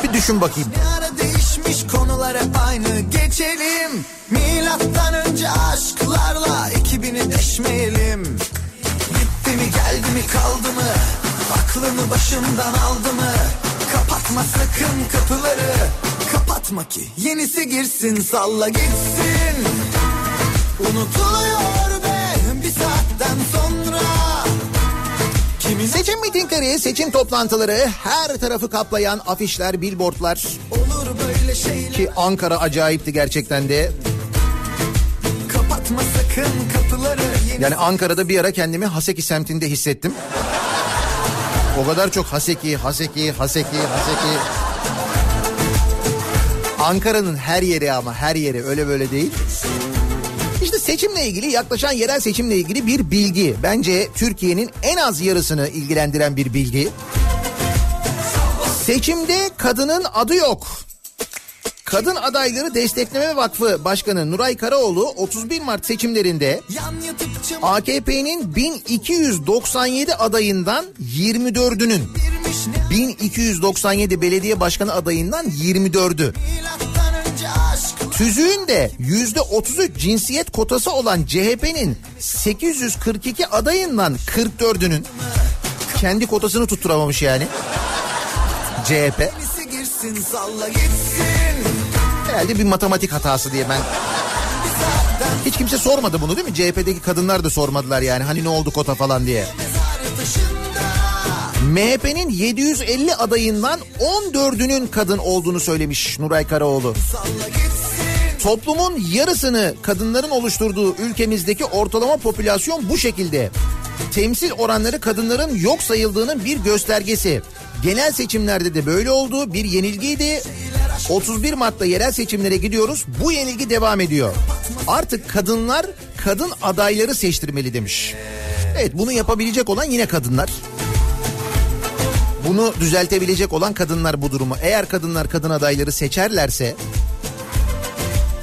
Bir düşün bakayım. Ne ara değişmiş konular hep aynı geçelim. Milattan önce aşklarla ekibini deşmeyelim. Gitti mi geldi mi kaldı mı? Aklını başımdan aldı mı? Kapatma sakın kapıları. Kapatma ki yenisi girsin salla gitsin. Unutuluyor be bir saatten sonra. Kimin Seçim mitingleri, seçim toplantıları, her tarafı kaplayan afişler, billboardlar olur. Ki Ankara acayipti gerçekten de. Kapatma sakın kapıları. Yani Ankara'da bir ara kendimi Haseki semtinde hissettim. O kadar çok Haseki, Haseki, Haseki, Haseki. Ankara'nın her yeri ama her yeri öyle böyle değil. İşte Seçimle ilgili yaklaşan yerel seçimle ilgili bir bilgi. Bence Türkiye'nin en az yarısını ilgilendiren bir bilgi. Seçimde kadının adı yok. Kadın Adayları Destekleme Vakfı Başkanı Nuray Karaoğlu 31 Mart seçimlerinde AKP'nin 1297 adayından 24'ünün 1297 belediye başkanı adayından 24'ü Tüzüğün de %33 cinsiyet kotası olan CHP'nin 842 adayından 44'ünün kendi kotasını tutturamamış yani. CHP. girsin salla gitsin. Herhalde bir matematik hatası diye ben... Hiç kimse sormadı bunu değil mi? CHP'deki kadınlar da sormadılar yani. Hani ne oldu kota falan diye. MHP'nin 750 adayından 14'ünün kadın olduğunu söylemiş Nuray Karaoğlu. Toplumun yarısını kadınların oluşturduğu ülkemizdeki ortalama popülasyon bu şekilde. Temsil oranları kadınların yok sayıldığının bir göstergesi. Genel seçimlerde de böyle oldu. Bir yenilgiydi. 31 Mart'ta yerel seçimlere gidiyoruz. Bu yenilgi devam ediyor. Artık kadınlar kadın adayları seçtirmeli demiş. Evet bunu yapabilecek olan yine kadınlar. Bunu düzeltebilecek olan kadınlar bu durumu. Eğer kadınlar kadın adayları seçerlerse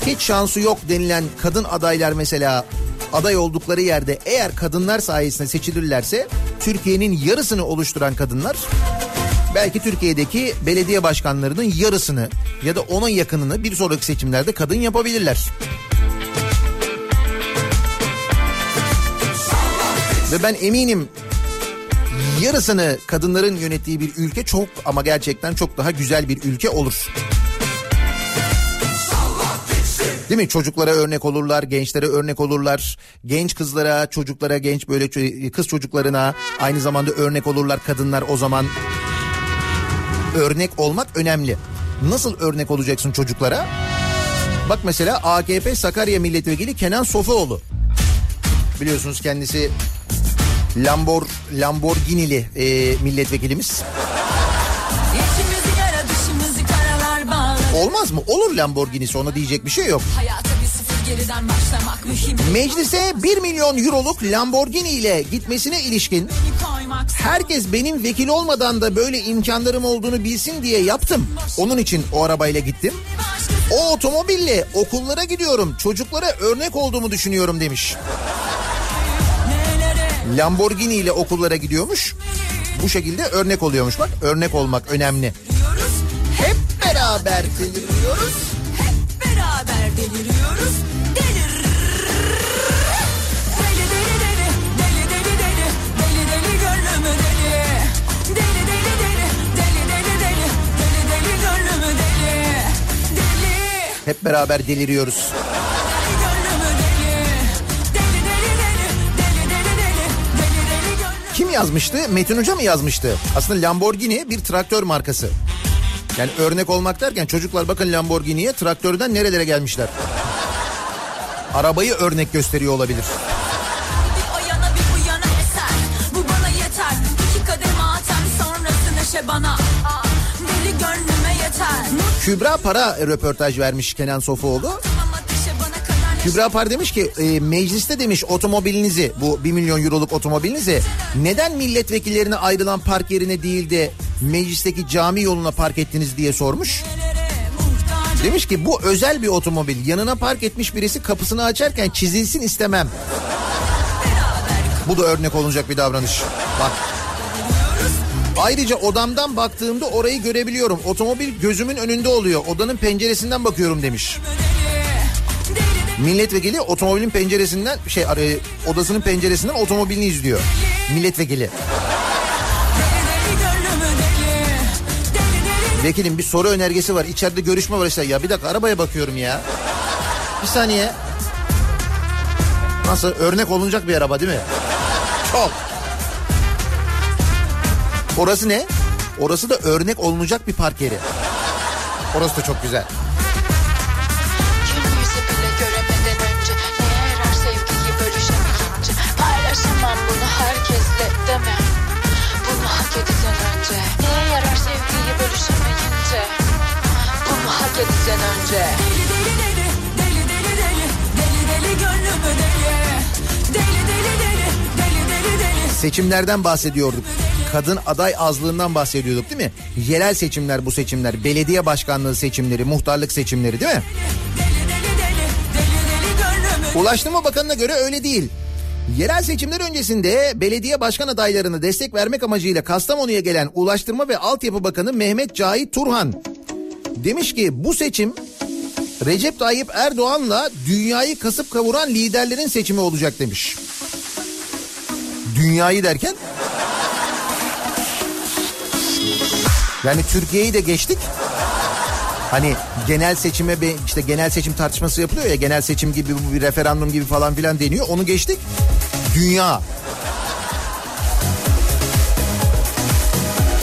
hiç şansı yok denilen kadın adaylar mesela aday oldukları yerde eğer kadınlar sayesinde seçilirlerse Türkiye'nin yarısını oluşturan kadınlar belki Türkiye'deki belediye başkanlarının yarısını ya da ona yakınını bir sonraki seçimlerde kadın yapabilirler. Ve ben eminim yarısını kadınların yönettiği bir ülke çok ama gerçekten çok daha güzel bir ülke olur. Değil mi? Çocuklara örnek olurlar, gençlere örnek olurlar. Genç kızlara, çocuklara, genç böyle kız çocuklarına aynı zamanda örnek olurlar kadınlar o zaman. Örnek olmak önemli. Nasıl örnek olacaksın çocuklara? Bak mesela AKP Sakarya Milletvekili Kenan Sofuoğlu. Biliyorsunuz kendisi Lambor Lamborghini'li e, milletvekilimiz. Olmaz mı? Olur Lamborghini'si ona diyecek bir şey yok. Hayata Meclise 1 milyon euroluk Lamborghini ile gitmesine ilişkin herkes benim vekil olmadan da böyle imkanlarım olduğunu bilsin diye yaptım. Onun için o arabayla gittim. O otomobille okullara gidiyorum. Çocuklara örnek olduğumu düşünüyorum demiş. Lamborghini ile okullara gidiyormuş. Bu şekilde örnek oluyormuş bak. Örnek olmak önemli. Hep beraber deliriyoruz. Deliriyoruz. Delir. Deli deli deli, deli deli deli, deli deli gönlümü deli. Deli deli deli, deli deli deli, deli deli gönlümü deli. Deli, Hep beraber deliriyoruz. gönlümü deli. Deli deli deli, deli deli deli, deli deli gönlümü Kim yazmıştı? Metin Hoca mı yazmıştı? Aslında Lamborghini bir traktör markası. Yani örnek olmak derken çocuklar bakın Lamborghini'ye traktörden nerelere gelmişler. Arabayı örnek gösteriyor olabilir. Bana Aa, yeter Kübra Para röportaj vermiş Kenan Sofuoğlu. Kübra Par demiş ki e, mecliste demiş otomobilinizi bu 1 milyon euroluk otomobilinizi neden milletvekillerine ayrılan park yerine değil de meclisteki cami yoluna park ettiniz diye sormuş. Demiş ki bu özel bir otomobil. Yanına park etmiş birisi kapısını açarken çizilsin istemem. Bu da örnek olacak bir davranış. Bak. Ayrıca odamdan baktığımda orayı görebiliyorum. Otomobil gözümün önünde oluyor. Odanın penceresinden bakıyorum demiş. Milletvekili otomobilin penceresinden şey araya odasının penceresinden otomobilini izliyor. Milletvekili. Vekilim bir soru önergesi var. İçeride görüşme var işte. Ya bir dakika arabaya bakıyorum ya. Bir saniye. Nasıl örnek olunacak bir araba değil mi? Çok. Orası ne? Orası da örnek olunacak bir park yeri. Orası da çok güzel. gece Deli deli deli deli deli deli deli deli gönlümü deli Deli deli deli deli deli deli Seçimlerden bahsediyorduk. Kadın aday azlığından bahsediyorduk değil mi? Yerel seçimler bu seçimler. Belediye başkanlığı seçimleri, muhtarlık seçimleri değil mi? Ulaştırma Bakanı'na göre öyle değil. Yerel seçimler öncesinde belediye başkan adaylarını destek vermek amacıyla Kastamonu'ya gelen Ulaştırma ve Altyapı Bakanı Mehmet Cahit Turhan demiş ki bu seçim Recep Tayyip Erdoğan'la dünyayı kasıp kavuran liderlerin seçimi olacak demiş. Dünyayı derken? Yani Türkiye'yi de geçtik. Hani genel seçime işte genel seçim tartışması yapılıyor ya genel seçim gibi bir referandum gibi falan filan deniyor. Onu geçtik. Dünya.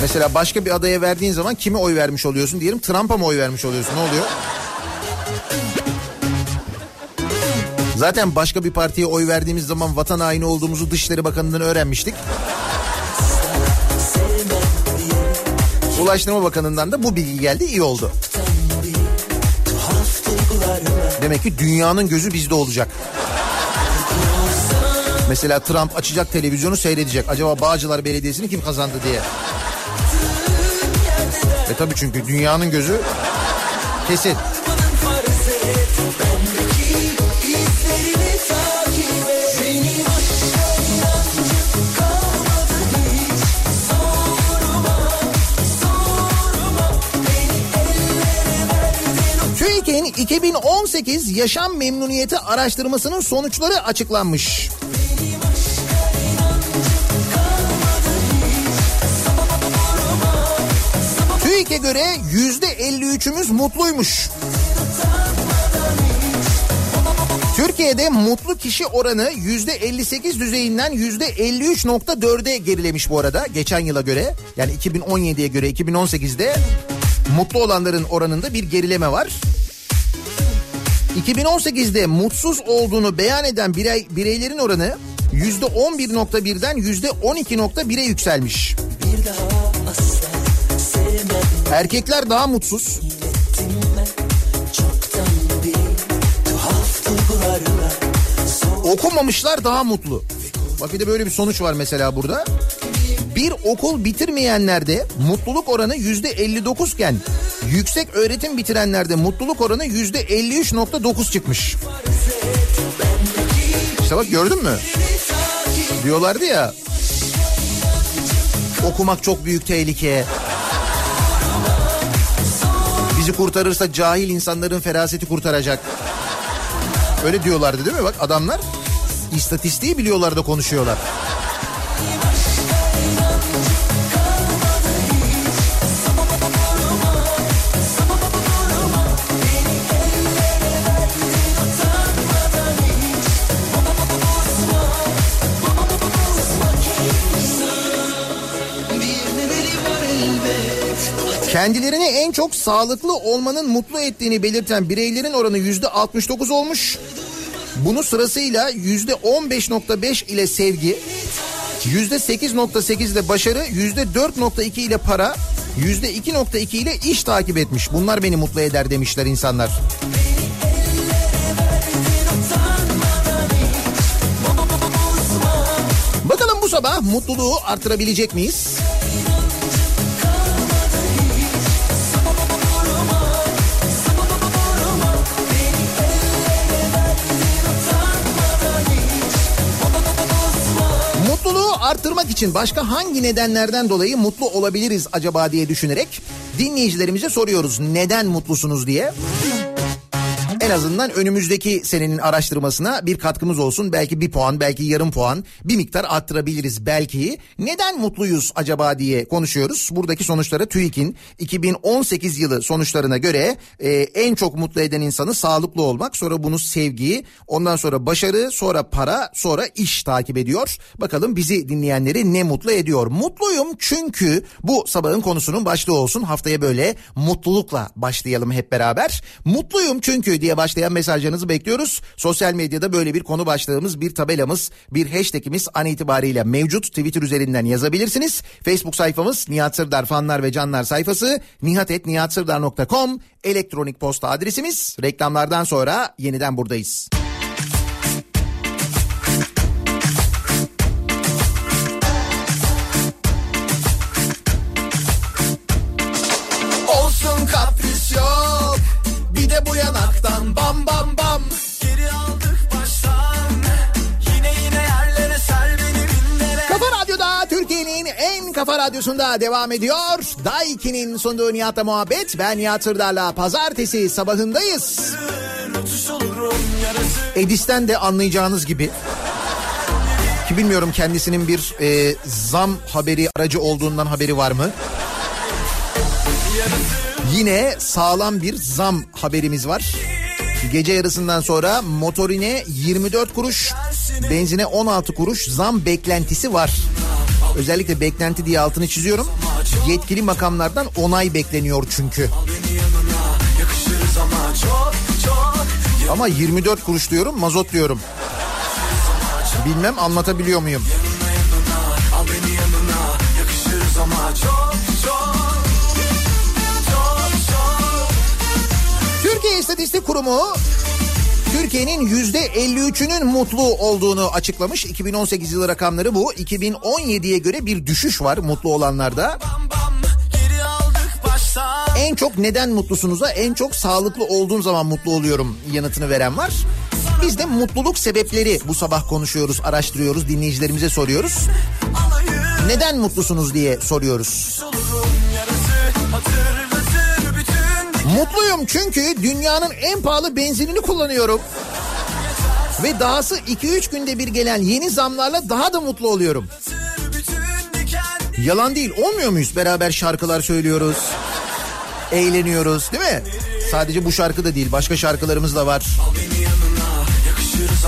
Mesela başka bir adaya verdiğin zaman kime oy vermiş oluyorsun diyelim Trump'a mı oy vermiş oluyorsun ne oluyor? Zaten başka bir partiye oy verdiğimiz zaman vatan haini olduğumuzu Dışişleri Bakanı'ndan öğrenmiştik. Ulaştırma Bakanı'ndan da bu bilgi geldi iyi oldu. Demek ki dünyanın gözü bizde olacak. Mesela Trump açacak televizyonu seyredecek. Acaba Bağcılar Belediyesi'ni kim kazandı diye. E tabii çünkü dünyanın gözü kesin. 2018 yaşam memnuniyeti araştırmasının sonuçları açıklanmış. TÜİK'e göre yüzde 53'ümüz mutluymuş. Türkiye'de mutlu kişi oranı yüzde 58 düzeyinden yüzde 53.4'e gerilemiş bu arada geçen yıla göre. Yani 2017'ye göre 2018'de mutlu olanların oranında bir gerileme var. 2018'de mutsuz olduğunu beyan eden birey, bireylerin oranı yüzde 11.1'den yüzde 12.1'e yükselmiş. Erkekler daha mutsuz. Okumamışlar daha mutlu. Bak bir de böyle bir sonuç var mesela burada. Bir okul bitirmeyenlerde mutluluk oranı yüzde 59 iken yüksek öğretim bitirenlerde mutluluk oranı yüzde 53.9 çıkmış. İşte bak gördün mü? Diyorlardı ya okumak çok büyük tehlike. Bizi kurtarırsa cahil insanların feraseti kurtaracak. Öyle diyorlardı değil mi? Bak adamlar istatistiği biliyorlar da konuşuyorlar. Kendilerini en çok sağlıklı olmanın mutlu ettiğini belirten bireylerin oranı yüzde 69 olmuş. Bunu sırasıyla yüzde 15.5 ile sevgi, yüzde 8.8 ile başarı, yüzde 4.2 ile para, yüzde 2.2 ile iş takip etmiş. Bunlar beni mutlu eder demişler insanlar. Bakalım bu sabah mutluluğu artırabilecek miyiz? Arttırmak için başka hangi nedenlerden dolayı mutlu olabiliriz acaba diye düşünerek dinleyicilerimize soruyoruz. Neden mutlusunuz diye. Azından önümüzdeki senenin araştırmasına bir katkımız olsun. Belki bir puan, belki yarım puan bir miktar arttırabiliriz belki. Neden mutluyuz acaba diye konuşuyoruz. Buradaki sonuçlara TÜİK'in 2018 yılı sonuçlarına göre e, en çok mutlu eden insanı sağlıklı olmak. Sonra bunu sevgi, ondan sonra başarı, sonra para, sonra iş takip ediyor. Bakalım bizi dinleyenleri ne mutlu ediyor. Mutluyum çünkü bu sabahın konusunun başlığı olsun. Haftaya böyle mutlulukla başlayalım hep beraber. Mutluyum çünkü diye başlayan mesajlarınızı bekliyoruz. Sosyal medyada böyle bir konu başlığımız, bir tabelamız, bir hashtagimiz an itibariyle mevcut. Twitter üzerinden yazabilirsiniz. Facebook sayfamız Nihat Sırdar fanlar ve canlar sayfası nihatetnihatsırdar.com elektronik posta adresimiz. Reklamlardan sonra yeniden buradayız. Kafa Radyosu'nda devam ediyor. Daiki'nin sunduğu Nihat'la muhabbet. Ben Nihat Hırdar'la pazartesi sabahındayız. Edis'ten de anlayacağınız gibi ki bilmiyorum kendisinin bir e, zam haberi aracı olduğundan haberi var mı? Yine sağlam bir zam haberimiz var. Gece yarısından sonra motorine 24 kuruş, benzine 16 kuruş zam beklentisi var. Özellikle beklenti diye altını çiziyorum. Yetkili makamlardan onay bekleniyor çünkü. Ama çok çok Ama 24 kuruş diyorum, mazot diyorum. Bilmem anlatabiliyor muyum? Türkiye İstatistik Kurumu Türkiye'nin yüzde 53'ünün mutlu olduğunu açıklamış. 2018 yılı rakamları bu. 2017'ye göre bir düşüş var mutlu olanlarda. En çok neden mutlusunuza en çok sağlıklı olduğum zaman mutlu oluyorum yanıtını veren var. Biz de mutluluk sebepleri bu sabah konuşuyoruz, araştırıyoruz, dinleyicilerimize soruyoruz. Neden mutlusunuz diye soruyoruz. Mutluyum çünkü dünyanın en pahalı benzinini kullanıyorum. Ve dahası 2-3 günde bir gelen yeni zamlarla daha da mutlu oluyorum. Yalan değil olmuyor muyuz? Beraber şarkılar söylüyoruz. Eğleniyoruz değil mi? Sadece bu şarkı da değil başka şarkılarımız da var.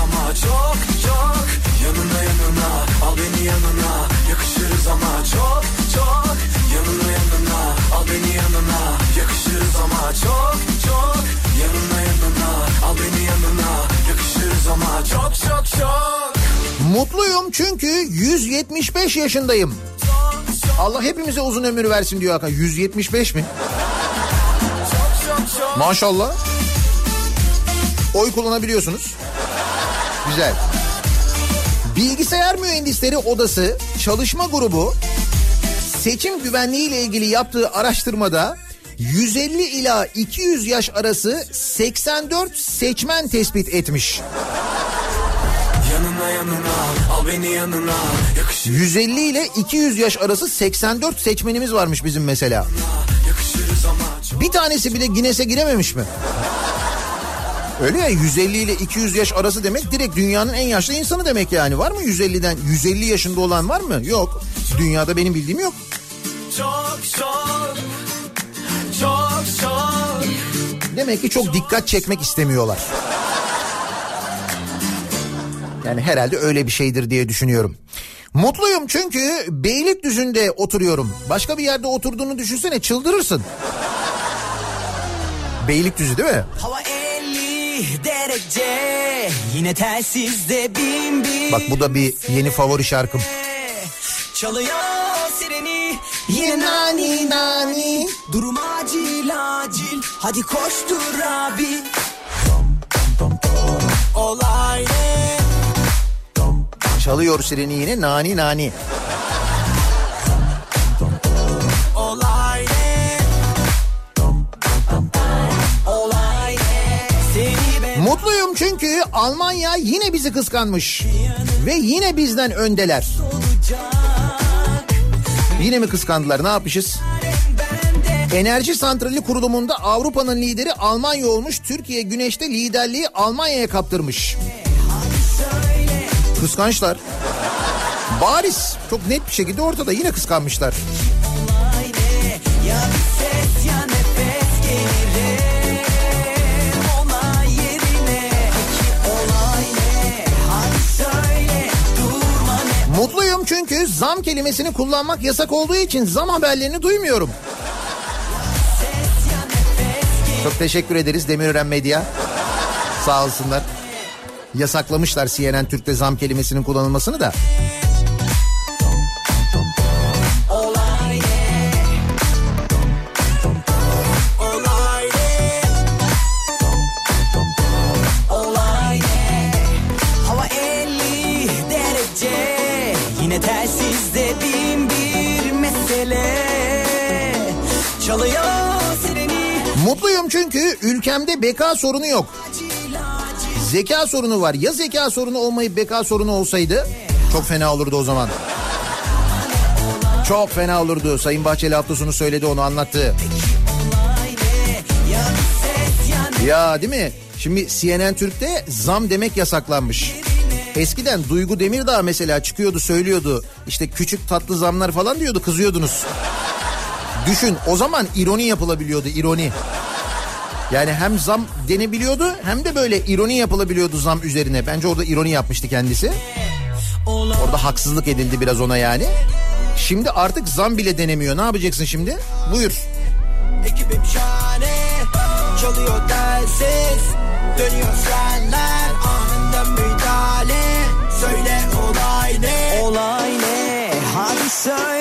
Ama çok çok Yanına yanına Al beni yanına Yakışırız ama çok çok Çok çok Yanına yanına Al beni yanına Yakışırız ama çok çok çok Mutluyum çünkü 175 yaşındayım. Allah hepimize uzun ömür versin diyor Hakan. 175 mi? Maşallah. Oy kullanabiliyorsunuz. Güzel. Bilgisayar Mühendisleri Odası Çalışma Grubu seçim güvenliği ile ilgili yaptığı araştırmada 150 ila 200 yaş arası 84 seçmen tespit etmiş. Yanına yanına Al beni yanına Yakışır 150 ile 200 yaş arası 84 seçmenimiz varmış bizim mesela. Bir tanesi bile Guinness'e girememiş mi? Öyle ya 150 ile 200 yaş arası demek direkt dünyanın en yaşlı insanı demek yani. Var mı 150'den 150 yaşında olan var mı? Yok. Dünyada benim bildiğim yok. Çok çok Demek ki çok dikkat çekmek istemiyorlar. Yani herhalde öyle bir şeydir diye düşünüyorum. Mutluyum çünkü Beylikdüzü'nde oturuyorum. Başka bir yerde oturduğunu düşünsene çıldırırsın. Beylikdüzü değil mi? Hava 50 derece Yine telsizde bin bin Bak bu da bir yeni favori şarkım. Çalıyor Yine nani nani Durum acil acil Hadi koştur abi Olay ne Çalıyor sireni yine nani nani. Olay ne Olay ne Mutluyum çünkü Almanya yine bizi kıskanmış. Ve yine bizden öndeler. Yine mi kıskandılar ne yapmışız? Enerji Santrali kurulumunda Avrupa'nın lideri Almanya olmuş. Türkiye güneşte liderliği Almanya'ya kaptırmış. Kıskançlar. Bariz çok net bir şekilde ortada yine kıskanmışlar. Çünkü zam kelimesini kullanmak yasak olduğu için zam haberlerini duymuyorum. Çok teşekkür ederiz Demirören Medya. Sağ olsunlar. Yasaklamışlar CNN Türk'te zam kelimesinin kullanılmasını da. Ülkemde beka sorunu yok. Zeka sorunu var. Ya zeka sorunu olmayıp beka sorunu olsaydı çok fena olurdu o zaman. Çok fena olurdu. Sayın Bahçeli hafta sonu söyledi onu anlattı. Ya değil mi? Şimdi CNN Türk'te zam demek yasaklanmış. Eskiden Duygu Demirdağ mesela çıkıyordu söylüyordu. İşte küçük tatlı zamlar falan diyordu kızıyordunuz. Düşün o zaman ironi yapılabiliyordu ironi. Yani hem zam denebiliyordu hem de böyle ironi yapılabiliyordu zam üzerine. Bence orada ironi yapmıştı kendisi. Orada haksızlık edildi biraz ona yani. Şimdi artık zam bile denemiyor. Ne yapacaksın şimdi? Buyur. Ekibim şahane Çalıyor telsiz Dönüyor frenler Anında müdahale Söyle olay ne Olay ne Hadi söyle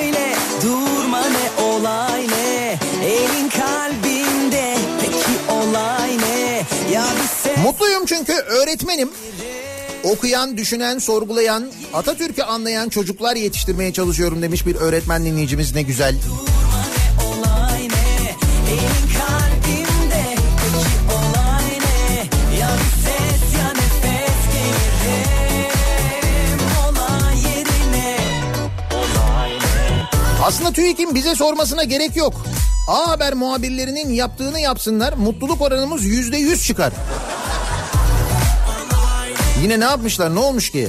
çünkü öğretmenim. Okuyan, düşünen, sorgulayan, Atatürk'ü anlayan çocuklar yetiştirmeye çalışıyorum demiş bir öğretmen dinleyicimiz ne güzel. Aslında TÜİK'in bize sormasına gerek yok. A Haber muhabirlerinin yaptığını yapsınlar. Mutluluk oranımız yüzde yüz çıkar. Yine ne yapmışlar? Ne olmuş ki?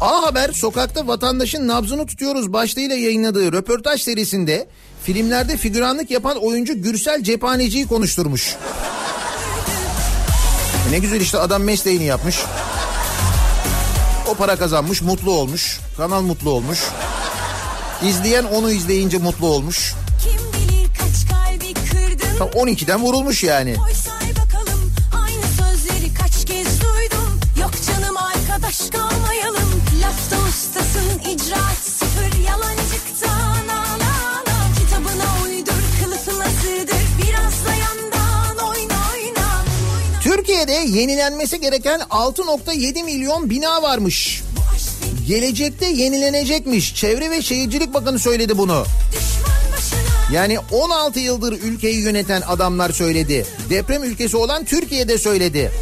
A Haber sokakta vatandaşın nabzını tutuyoruz başlığıyla yayınladığı röportaj serisinde filmlerde figüranlık yapan oyuncu Gürsel Cephaneci'yi konuşturmuş. Ne güzel işte adam mesleğini yapmış. O para kazanmış, mutlu olmuş. Kanal mutlu olmuş. İzleyen onu izleyince mutlu olmuş. Kim bilir kaç kalbi kırdın Tam 12'den vurulmuş yani. Koy arkadaş kalmayalım Lafta ustasın icraat sıfır yalancıktan ağla ağla Kitabına uydur kılıfına sığdır biraz da yandan oyna oyna Türkiye'de yenilenmesi gereken 6.7 milyon bina varmış. Gelecekte yenilenecekmiş. Çevre ve Şehircilik Bakanı söyledi bunu. Yani 16 yıldır ülkeyi yöneten adamlar söyledi. Deprem ülkesi olan Türkiye'de söyledi.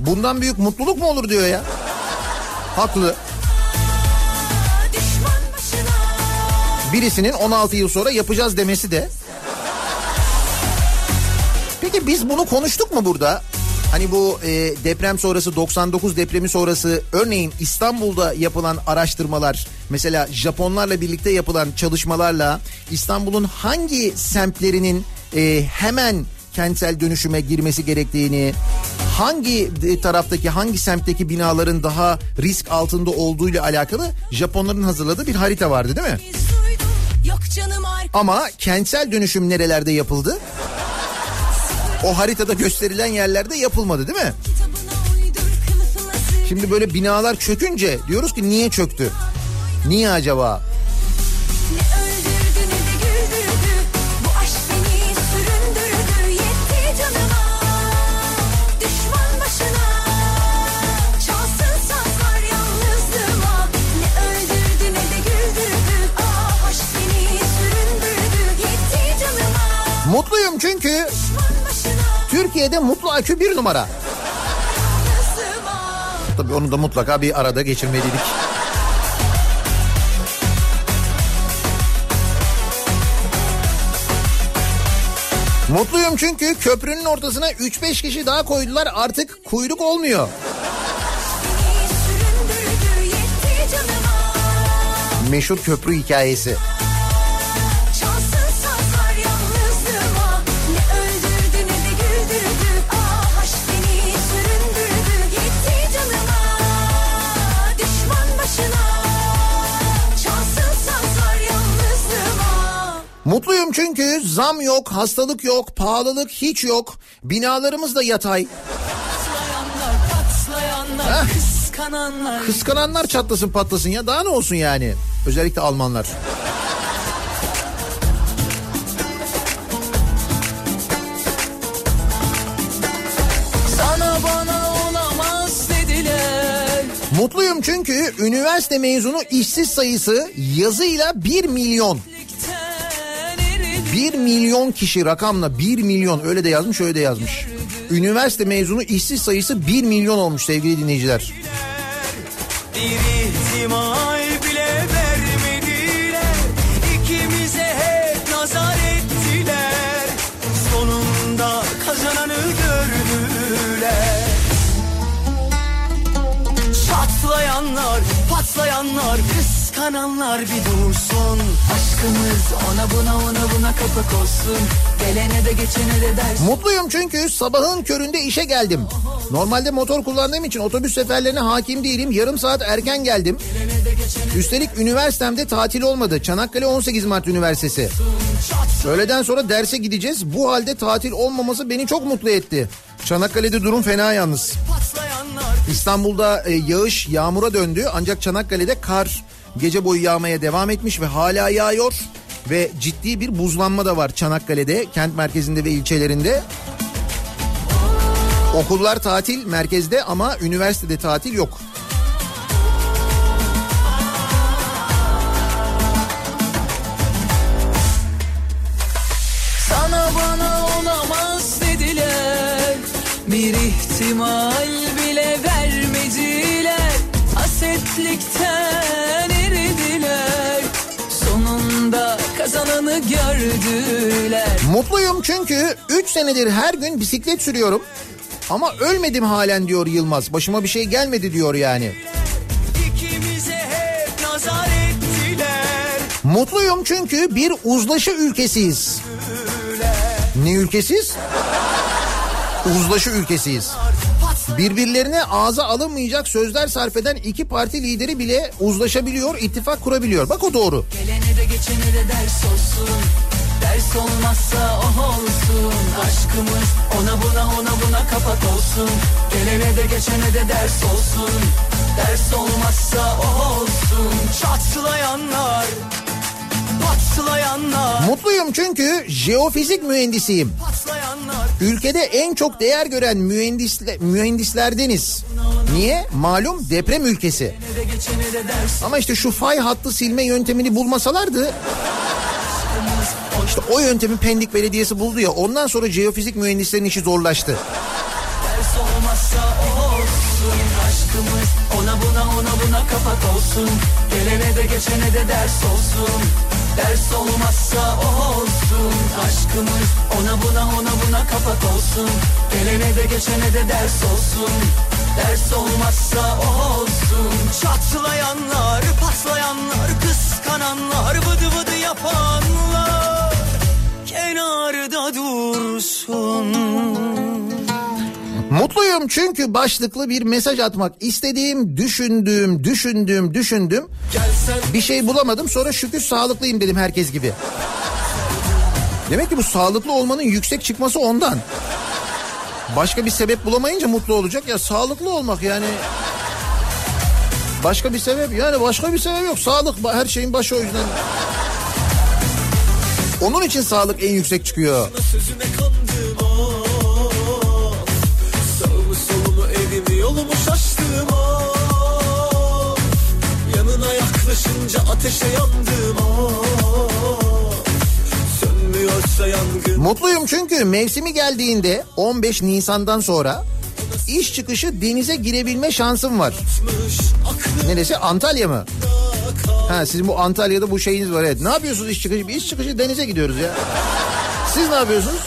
Bundan büyük mutluluk mu olur diyor ya. Haklı. Birisinin 16 yıl sonra yapacağız demesi de. Peki biz bunu konuştuk mu burada? Hani bu e, deprem sonrası 99 depremi sonrası örneğin İstanbul'da yapılan araştırmalar mesela Japonlarla birlikte yapılan çalışmalarla İstanbul'un hangi semtlerinin e, hemen kentsel dönüşüme girmesi gerektiğini hangi e, taraftaki hangi semtteki binaların daha risk altında olduğuyla alakalı Japonların hazırladığı bir harita vardı değil mi? Ama kentsel dönüşüm nerelerde yapıldı? O haritada gösterilen yerlerde yapılmadı değil mi? Şimdi böyle binalar çökünce diyoruz ki niye çöktü? Niye acaba? Mutluyum çünkü Türkiye'de mutlu akü bir numara. Tabii onu da mutlaka bir arada geçirmeliydik. Mutluyum çünkü köprünün ortasına 3-5 kişi daha koydular artık kuyruk olmuyor. Meşhur köprü hikayesi. Mutluyum çünkü zam yok, hastalık yok, pahalılık hiç yok. Binalarımız da yatay. Patlayanlar. Kıskananlar Kıskananlar çatlasın patlasın ya daha ne olsun yani. Özellikle Almanlar. Mutluyum çünkü üniversite mezunu işsiz sayısı yazıyla 1 milyon. 1 milyon kişi rakamla 1 milyon öyle de yazmış öyle de yazmış. Üniversite mezunu işsiz sayısı 1 milyon olmuş sevgili dinleyiciler. Patlayanlar, patlayanlar, kıskananlar bir dursun Aşkımız ona buna ona buna kapak olsun Gelene de geçene de ders Mutluyum çünkü sabahın köründe işe geldim. Normalde motor kullandığım için otobüs seferlerine hakim değilim. Yarım saat erken geldim. Üstelik üniversitemde tatil olmadı. Çanakkale 18 Mart Üniversitesi. Öğleden sonra derse gideceğiz. Bu halde tatil olmaması beni çok mutlu etti. Çanakkale'de durum fena yalnız. İstanbul'da e, yağış yağmura döndü ancak Çanakkale'de kar gece boyu yağmaya devam etmiş ve hala yağıyor. Ve ciddi bir buzlanma da var Çanakkale'de, kent merkezinde ve ilçelerinde. Okullar tatil merkezde ama üniversitede tatil yok. Sana bana olamaz dediler Bir ihtimal bile vermediler Hasetlikten kazananı gördüler Mutluyum çünkü 3 senedir her gün bisiklet sürüyorum. Ama ölmedim halen diyor Yılmaz. Başıma bir şey gelmedi diyor yani. Mutluyum çünkü bir uzlaşı ülkesiyiz. Ne ülkesiz? Uzlaşı ülkesiyiz. Birbirlerine ağza alınmayacak sözler sarf eden iki parti lideri bile uzlaşabiliyor, ittifak kurabiliyor. Bak o doğru. Gelene de geçene de ders olsun. Ders olmazsa o olsun. Aşkımız ona buna ona buna kapak olsun. Gelene de geçene de ders olsun. Ders olmazsa o olsun. Çatlayanlar Mutluyum çünkü jeofizik mühendisiyim. Ülkede en çok değer gören mühendisle, mühendislerdeniz. Niye? Malum deprem ülkesi. Ama işte şu fay hattı silme yöntemini bulmasalardı işte o yöntemi Pendik Belediyesi buldu ya ondan sonra jeofizik mühendislerin işi zorlaştı. Ders olmazsa olsun Aşkımız ona buna ona buna kapak olsun Gelene de geçene de ders olsun Ders olmazsa o olsun. Aşkımız ona buna ona buna kapak olsun. Gelene de geçene de ders olsun. Ders olmazsa o olsun. Çatlayanlar, patlayanlar, kıskananlar, vıdı vıdı yapanlar Kenarda dursun Mutluyum çünkü başlıklı bir mesaj atmak istediğim, düşündüğüm, düşündüğüm, düşündüm. Bir şey bulamadım sonra şükür sağlıklıyım dedim herkes gibi. Demek ki bu sağlıklı olmanın yüksek çıkması ondan. Başka bir sebep bulamayınca mutlu olacak ya sağlıklı olmak yani. Başka bir sebep yani başka bir sebep yok. Sağlık her şeyin başı o yüzden. Onun için sağlık en yüksek çıkıyor. Sözüne kandım yaklaşınca ateşe yandım of Sönmüyorsa yangın Mutluyum çünkü mevsimi geldiğinde 15 Nisan'dan sonra iş çıkışı denize girebilme şansım var. Neresi? Antalya mı? Ha sizin bu Antalya'da bu şeyiniz var evet. Ne yapıyorsunuz iş çıkışı? İş çıkışı denize gidiyoruz ya. Siz ne yapıyorsunuz?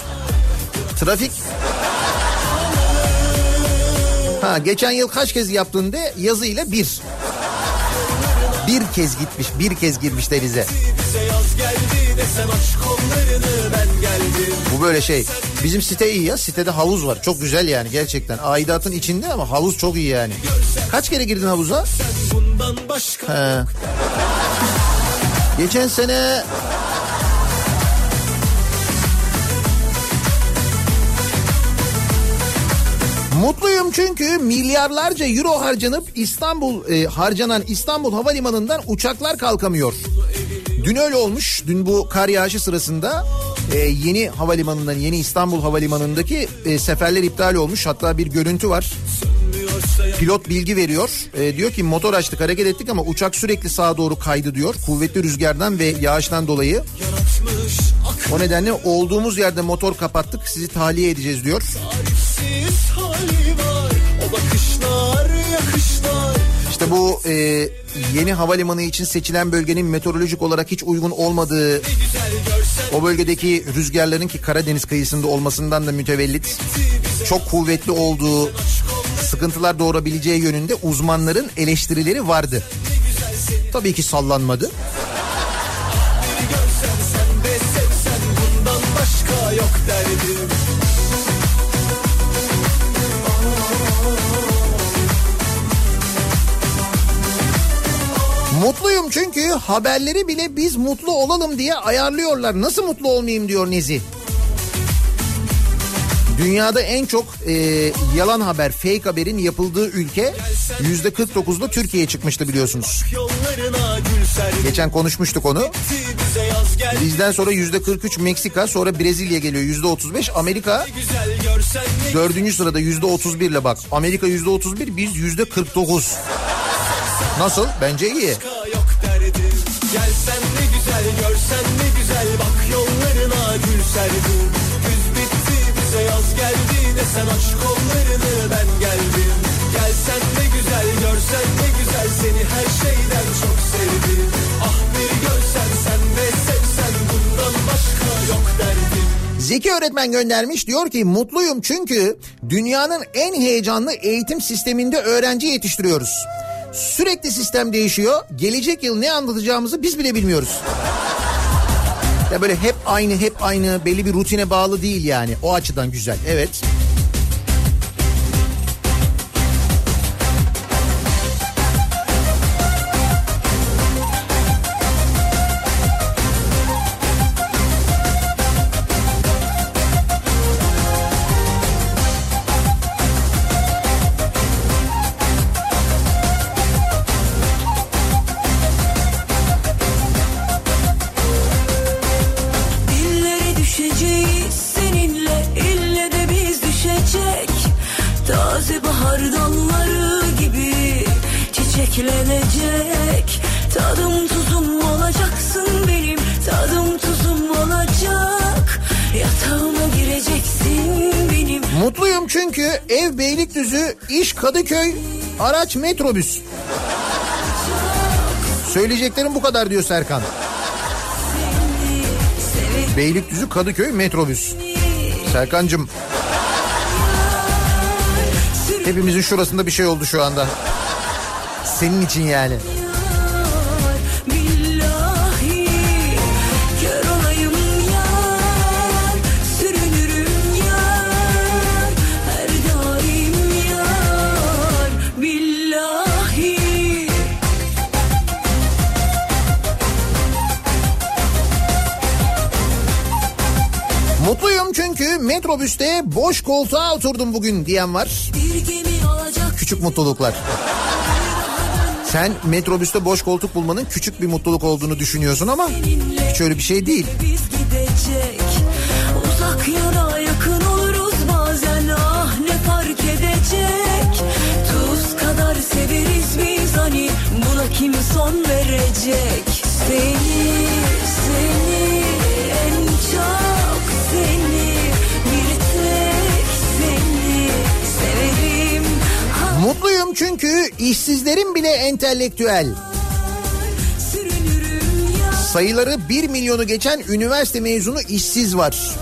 Trafik. Ha geçen yıl kaç kez yaptın de yazıyla bir. Bir kez gitmiş, bir kez girmiş denize. Bu böyle şey. Bizim site iyi ya. Sitede havuz var. Çok güzel yani gerçekten. Aidatın içinde ama havuz çok iyi yani. Kaç kere girdin havuza? Geçen sene Mutluyum çünkü milyarlarca euro harcanıp İstanbul e, harcanan İstanbul Havalimanı'ndan uçaklar kalkamıyor. Dün öyle olmuş. Dün bu kar yağışı sırasında e, yeni havalimanından yeni İstanbul Havalimanı'ndaki e, seferler iptal olmuş. Hatta bir görüntü var. Pilot bilgi veriyor. E, diyor ki motor açtık hareket ettik ama uçak sürekli sağa doğru kaydı diyor. Kuvvetli rüzgardan ve yağıştan dolayı. O nedenle olduğumuz yerde motor kapattık sizi tahliye edeceğiz diyor. İşte bu e, yeni havalimanı için seçilen bölgenin meteorolojik olarak hiç uygun olmadığı, o bölgedeki rüzgarların ki Karadeniz kıyısında olmasından da mütevellit, çok kuvvetli olduğu, sıkıntılar doğurabileceği yönünde uzmanların eleştirileri vardı. Tabii ki sallanmadı. Mutluyum çünkü haberleri bile biz mutlu olalım diye ayarlıyorlar. Nasıl mutlu olmayayım diyor Nezi. Dünyada en çok e, yalan haber, fake haberin yapıldığı ülke yüzde 49'da Türkiye çıkmıştı biliyorsunuz. Geçen konuşmuştuk onu. Bizden sonra yüzde 43 Meksika, sonra Brezilya geliyor yüzde 35. Amerika dördüncü sırada yüzde 31 ile bak. Amerika yüzde 31, biz yüzde 49. Nasıl? Bence iyi. Sen aç kollarını ben geldim Gelsen ne güzel görsen ne güzel Seni her şeyden çok sevdim Ah bir görsen sen de sevsen Bundan başka yok derdim Zeki öğretmen göndermiş diyor ki mutluyum çünkü dünyanın en heyecanlı eğitim sisteminde öğrenci yetiştiriyoruz. Sürekli sistem değişiyor. Gelecek yıl ne anlatacağımızı biz bile bilmiyoruz. Ya böyle hep aynı hep aynı belli bir rutine bağlı değil yani. O açıdan güzel. Evet. Dillere Kadıköy, araç metrobüs. Söyleyeceklerim bu kadar diyor Serkan. Beylikdüzü, Kadıköy, metrobüs. Serkancığım. Hepimizin şurasında bir şey oldu şu anda. Senin için yani. Metrobüste boş koltuğa oturdum bugün diyen var. Küçük mutluluklar. Sen metrobüste boş koltuk bulmanın küçük bir mutluluk olduğunu düşünüyorsun ama hiç öyle bir şey değil. Uzak yana yakın oluruz bazen ah ne fark edecek Tuz kadar severiz biz hani buna kim son verecek Seni seni Mutluyum çünkü işsizlerin bile entelektüel. Sayıları 1 milyonu geçen üniversite mezunu işsiz var.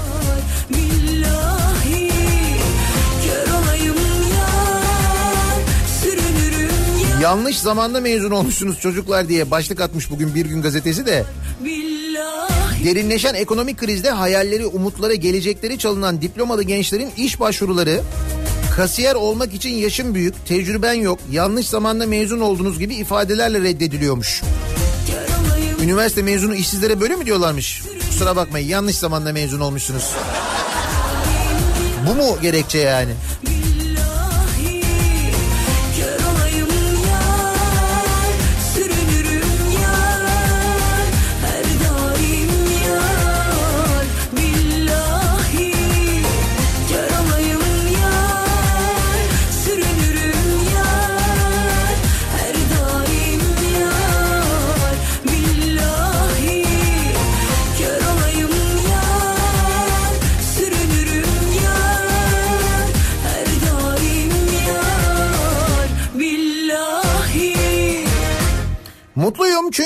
Yanlış zamanda mezun olmuşsunuz çocuklar diye başlık atmış bugün Bir Gün gazetesi de. Derinleşen ekonomik krizde hayalleri, umutları, gelecekleri çalınan diplomalı gençlerin iş başvuruları kasiyer olmak için yaşım büyük, tecrüben yok, yanlış zamanda mezun olduğunuz gibi ifadelerle reddediliyormuş. Üniversite mezunu işsizlere böyle mi diyorlarmış? Kusura bakmayın yanlış zamanda mezun olmuşsunuz. Bu mu gerekçe yani? Billahi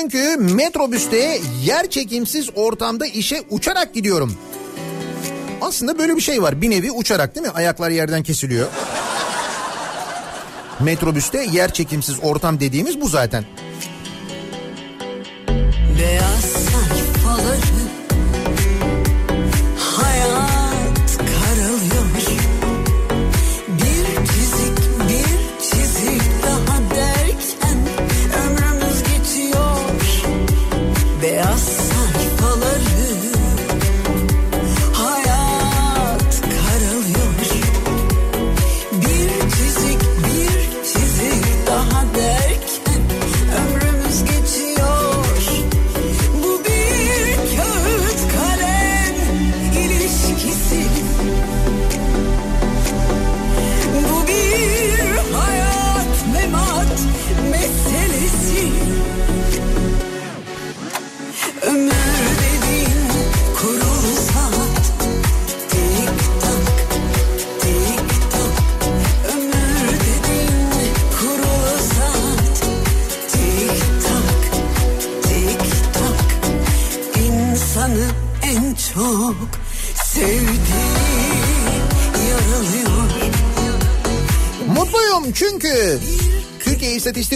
çünkü metrobüste yer çekimsiz ortamda işe uçarak gidiyorum. Aslında böyle bir şey var. Bir nevi uçarak değil mi? Ayaklar yerden kesiliyor. Metrobüste yer çekimsiz ortam dediğimiz bu zaten.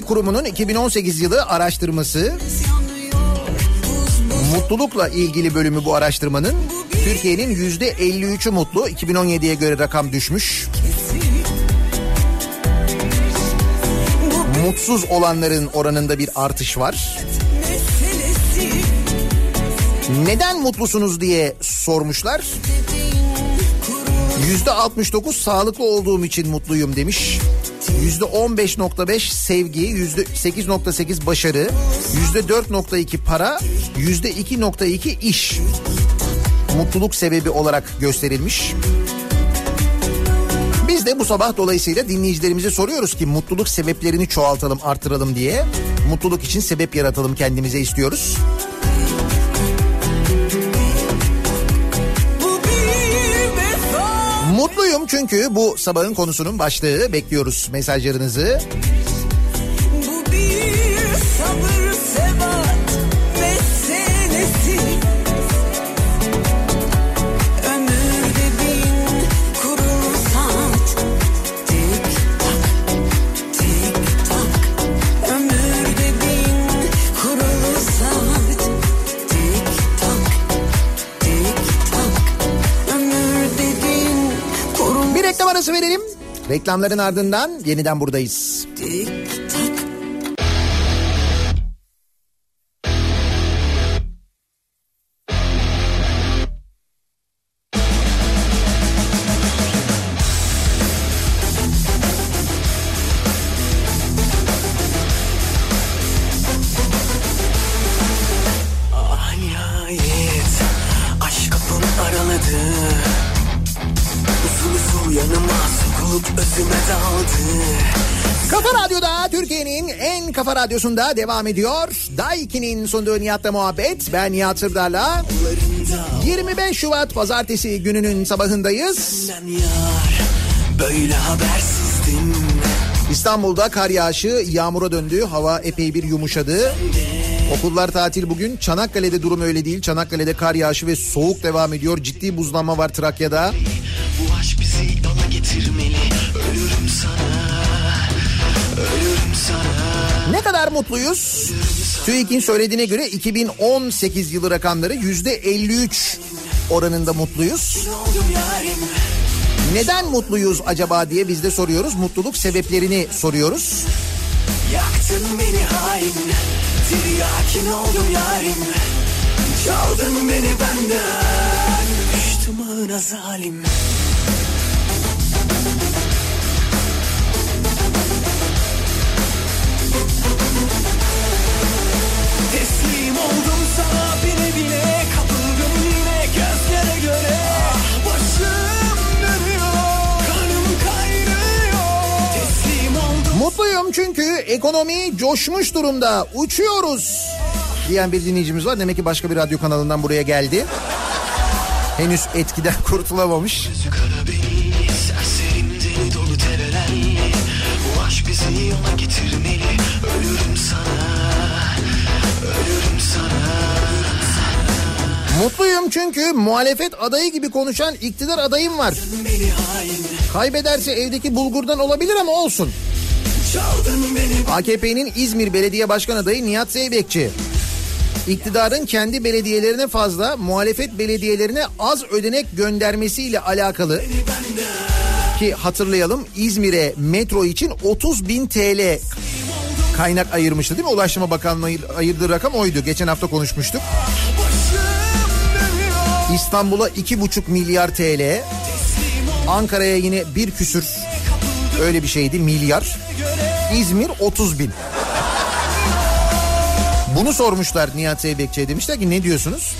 Kurumu'nun 2018 yılı araştırması mutlulukla ilgili bölümü bu araştırmanın Türkiye'nin yüzde 53'ü mutlu 2017'ye göre rakam düşmüş. Mutsuz olanların oranında bir artış var. Neden mutlusunuz diye sormuşlar. Yüzde 69 sağlıklı olduğum için mutluyum demiş. Yüzde 15.5 sevgi, yüzde 8.8 başarı, yüzde 4.2 para, yüzde 2.2 iş. Mutluluk sebebi olarak gösterilmiş. Biz de bu sabah dolayısıyla dinleyicilerimize soruyoruz ki mutluluk sebeplerini çoğaltalım, artıralım diye. Mutluluk için sebep yaratalım kendimize istiyoruz. Mutluyum çünkü bu sabahın konusunun başlığı. Bekliyoruz mesajlarınızı. Verelim. Reklamların ardından yeniden buradayız. tik radyosunda devam ediyor. Daiki'nin sunduğu Nihat'la muhabbet. Ben Nihat Sırdar'la. 25 Şubat pazartesi gününün sabahındayız. Böyle habersizdim İstanbul'da kar yağışı yağmura döndü. Hava epey bir yumuşadı. Okullar tatil bugün. Çanakkale'de durum öyle değil. Çanakkale'de kar yağışı ve soğuk devam ediyor. Ciddi buzlanma var Trakya'da. Sana Ne kadar mutluyuz? TÜİK'in söylediğine göre 2018 yılı rakamları %53 oranında mutluyuz. Neden mutluyuz acaba diye biz de soruyoruz. Mutluluk sebeplerini soruyoruz. Yaktın beni hain Tiryakin oldum yarim Çaldın beni benden Düştüm ağına zalim sana bile bile Kapıldım yine gözlere göre Ah başım dönüyor Kanım kaynıyor Teslim oldum Mutluyum çünkü ekonomi coşmuş durumda. Uçuyoruz. Diyen bir dinleyicimiz var. Demek ki başka bir radyo kanalından buraya geldi. Henüz etkiden kurtulamamış. Aşk bizi yola getirmeli Mutluyum çünkü muhalefet adayı gibi konuşan iktidar adayım var. Kaybederse evdeki bulgurdan olabilir ama olsun. AKP'nin İzmir Belediye Başkan adayı Nihat Zeybekçi. iktidarın kendi belediyelerine fazla, muhalefet belediyelerine az ödenek göndermesiyle alakalı ki hatırlayalım İzmir'e metro için 30 bin TL kaynak ayırmıştı değil mi? Ulaştırma Bakanlığı ayırdığı rakam oydu. Geçen hafta konuşmuştuk. İstanbul'a 2,5 milyar TL. Ankara'ya yine bir küsür öyle bir şeydi milyar. İzmir 30 bin. Bunu sormuşlar Nihat Zeybekçi'ye demişler ki ne diyorsunuz?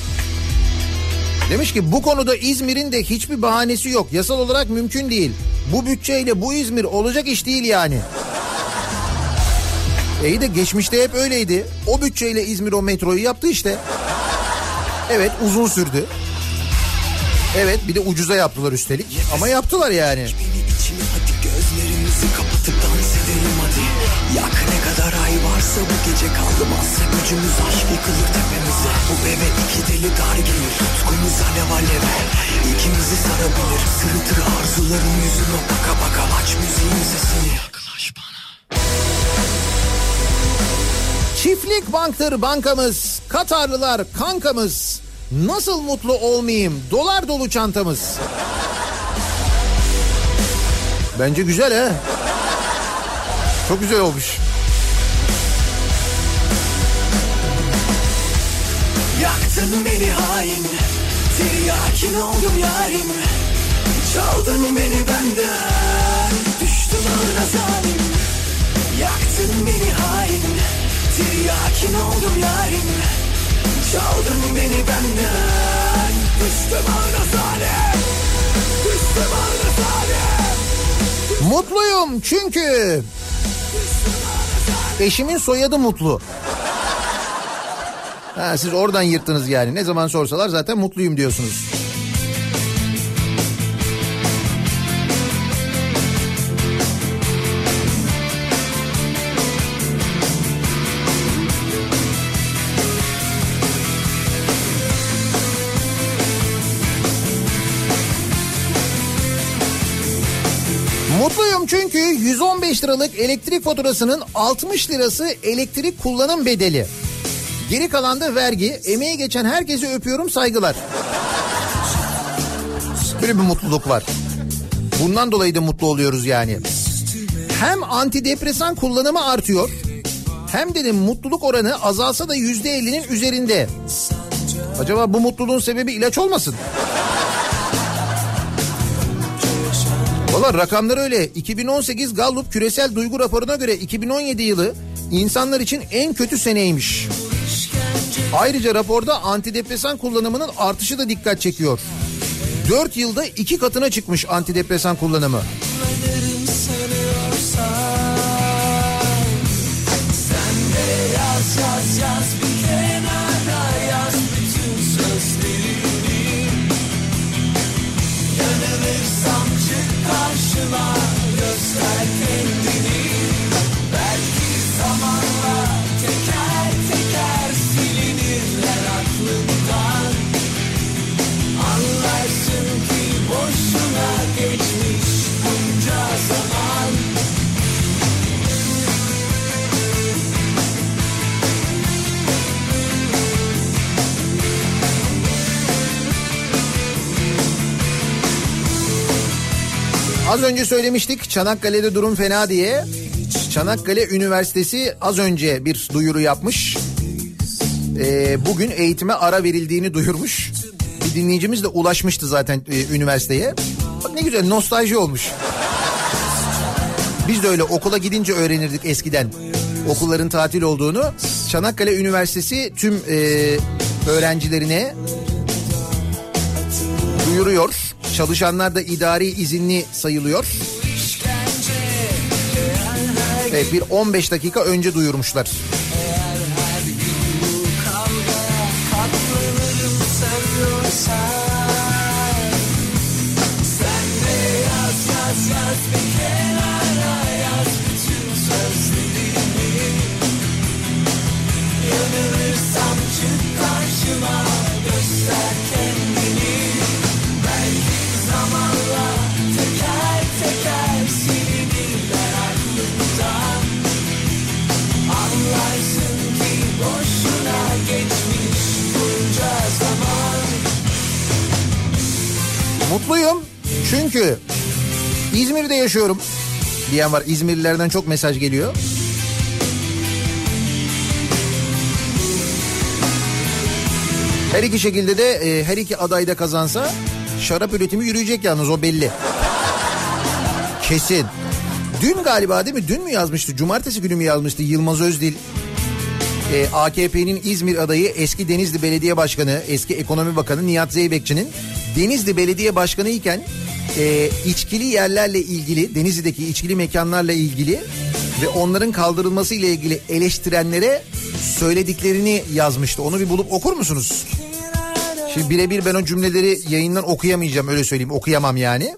Demiş ki bu konuda İzmir'in de hiçbir bahanesi yok. Yasal olarak mümkün değil. Bu bütçeyle bu İzmir olacak iş değil yani. İyi de geçmişte hep öyleydi. O bütçeyle İzmir o metroyu yaptı işte. Evet uzun sürdü. Evet bir de ucuza yaptılar üstelik. Ama yaptılar yani. Yak ne kadar ay varsa bu gece kalmazsa Gücümüz aşk yıkılır tepemize Bu eve iki deli dar gelir Tutkumuz alev alev İkimizi sarabilir Sırıtır arzuların yüzüne baka baka Aç müziğin sesini Çiftlik banktır bankamız. Katarlılar kankamız. Nasıl mutlu olmayayım? Dolar dolu çantamız. Bence güzel he. Çok güzel olmuş. Yaktın beni hain Tiryakin oldum yarim Çaldın beni benden Düştüm ağına zalim Yaktın beni hain Tiryakin oldum yarim Çaldın beni benden zalim Düştüm ağına zalim Mutluyum çünkü eşimin soyadı Mutlu. Ha, siz oradan yırttınız yani. Ne zaman sorsalar zaten mutluyum diyorsunuz. Çünkü 115 liralık elektrik faturasının 60 lirası elektrik kullanım bedeli. Geri kalan da vergi. Emeği geçen herkese öpüyorum saygılar. Böyle bir mutluluk var. Bundan dolayı da mutlu oluyoruz yani. Hem antidepresan kullanımı artıyor. Hem dedim mutluluk oranı azalsa da yüzde ellinin üzerinde. Acaba bu mutluluğun sebebi ilaç olmasın? Valla rakamlar öyle. 2018 Gallup küresel duygu raporuna göre 2017 yılı insanlar için en kötü seneymiş. Ayrıca raporda antidepresan kullanımının artışı da dikkat çekiyor. 4 yılda iki katına çıkmış antidepresan kullanımı. Karşıma Az önce söylemiştik Çanakkale'de durum fena diye. Çanakkale Üniversitesi az önce bir duyuru yapmış. Ee, bugün eğitime ara verildiğini duyurmuş. Bir dinleyicimiz de ulaşmıştı zaten e, üniversiteye. Bak ne güzel nostalji olmuş. Biz de öyle okula gidince öğrenirdik eskiden okulların tatil olduğunu. Çanakkale Üniversitesi tüm e, öğrencilerine duyuruyor. Çalışanlar da idari izinli sayılıyor. Evet bir 15 dakika önce duyurmuşlar. Katlanırım seviyorsan Sen Mutluyum çünkü İzmir'de yaşıyorum diyen var. İzmirlilerden çok mesaj geliyor. Her iki şekilde de e, her iki aday da kazansa şarap üretimi yürüyecek yalnız o belli. Kesin. Dün galiba değil mi? Dün mü yazmıştı? Cumartesi günü mü yazmıştı Yılmaz Özdil? E, AKP'nin İzmir adayı eski Denizli Belediye Başkanı, eski Ekonomi Bakanı Nihat Zeybekçi'nin Denizli Belediye Başkanı iken e, içkili yerlerle ilgili, Denizli'deki içkili mekanlarla ilgili ve onların kaldırılması ile ilgili eleştirenlere söylediklerini yazmıştı. Onu bir bulup okur musunuz? Şimdi birebir ben o cümleleri yayından okuyamayacağım öyle söyleyeyim okuyamam yani.